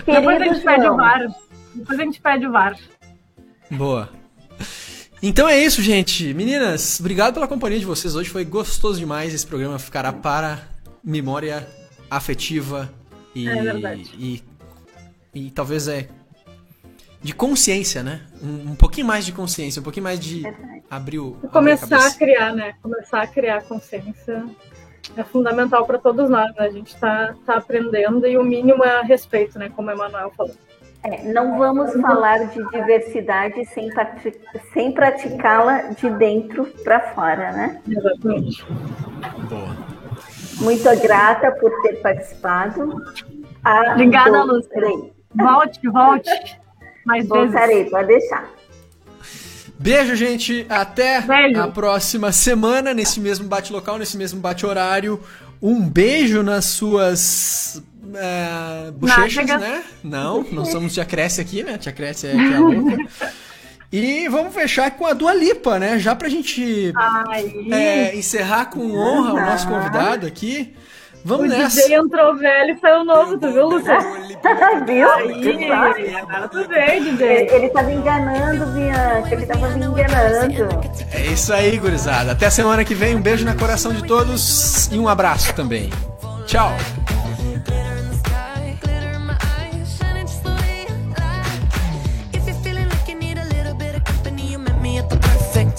Speaker 4: Depois a gente pede o
Speaker 3: João.
Speaker 4: VAR. Depois a gente pede o VAR.
Speaker 2: Boa. Então é isso, gente. Meninas, obrigado pela companhia de vocês hoje. Foi gostoso demais. Esse programa ficará para memória afetiva e.
Speaker 4: É.
Speaker 2: E, e talvez é. De consciência, né? Um, um pouquinho mais de consciência, um pouquinho mais de abrir o. abrir a
Speaker 4: Começar a
Speaker 2: cabeça.
Speaker 4: criar, né? Começar a criar consciência é fundamental para todos nós, né? A gente tá, tá aprendendo e o mínimo é respeito, né? Como o Emanuel falou.
Speaker 3: É, não vamos falar de diversidade sem, sem praticá-la de dentro para fora, né?
Speaker 4: Exatamente.
Speaker 2: Boa.
Speaker 3: Muito grata por ter participado.
Speaker 4: Obrigada, Lúcia.
Speaker 3: Adorei.
Speaker 4: Volte, volte. Mais vezes.
Speaker 3: Voltarei, pode deixar.
Speaker 2: Beijo, gente. Até
Speaker 4: Beijo.
Speaker 2: a próxima semana, nesse mesmo bate-local, nesse mesmo bate-horário. Um beijo nas suas é, bochechas,
Speaker 4: Nádegas.
Speaker 2: né? Não, não somos Tia Cresce aqui, né? Tia Cresce é, que é a louca. E vamos fechar com a Dua Lipa, né? Já pra gente é, encerrar com honra o nosso convidado aqui.
Speaker 4: o
Speaker 2: Vamos nessa.
Speaker 4: DJ entrou velho e saiu novo, tu viu, Lúcia?
Speaker 3: Viu?
Speaker 4: Aí, tu veio, DJ.
Speaker 3: Ele, ele tava enganando, Bianca. Ele tava me enganando.
Speaker 2: É isso aí, gurizada. Até semana que vem. Um beijo no coração de todos e um abraço também. Tchau.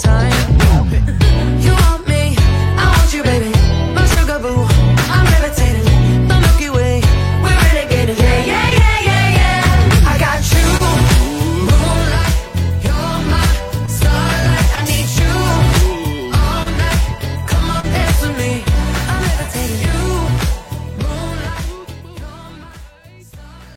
Speaker 2: time. You want me, I want you, baby.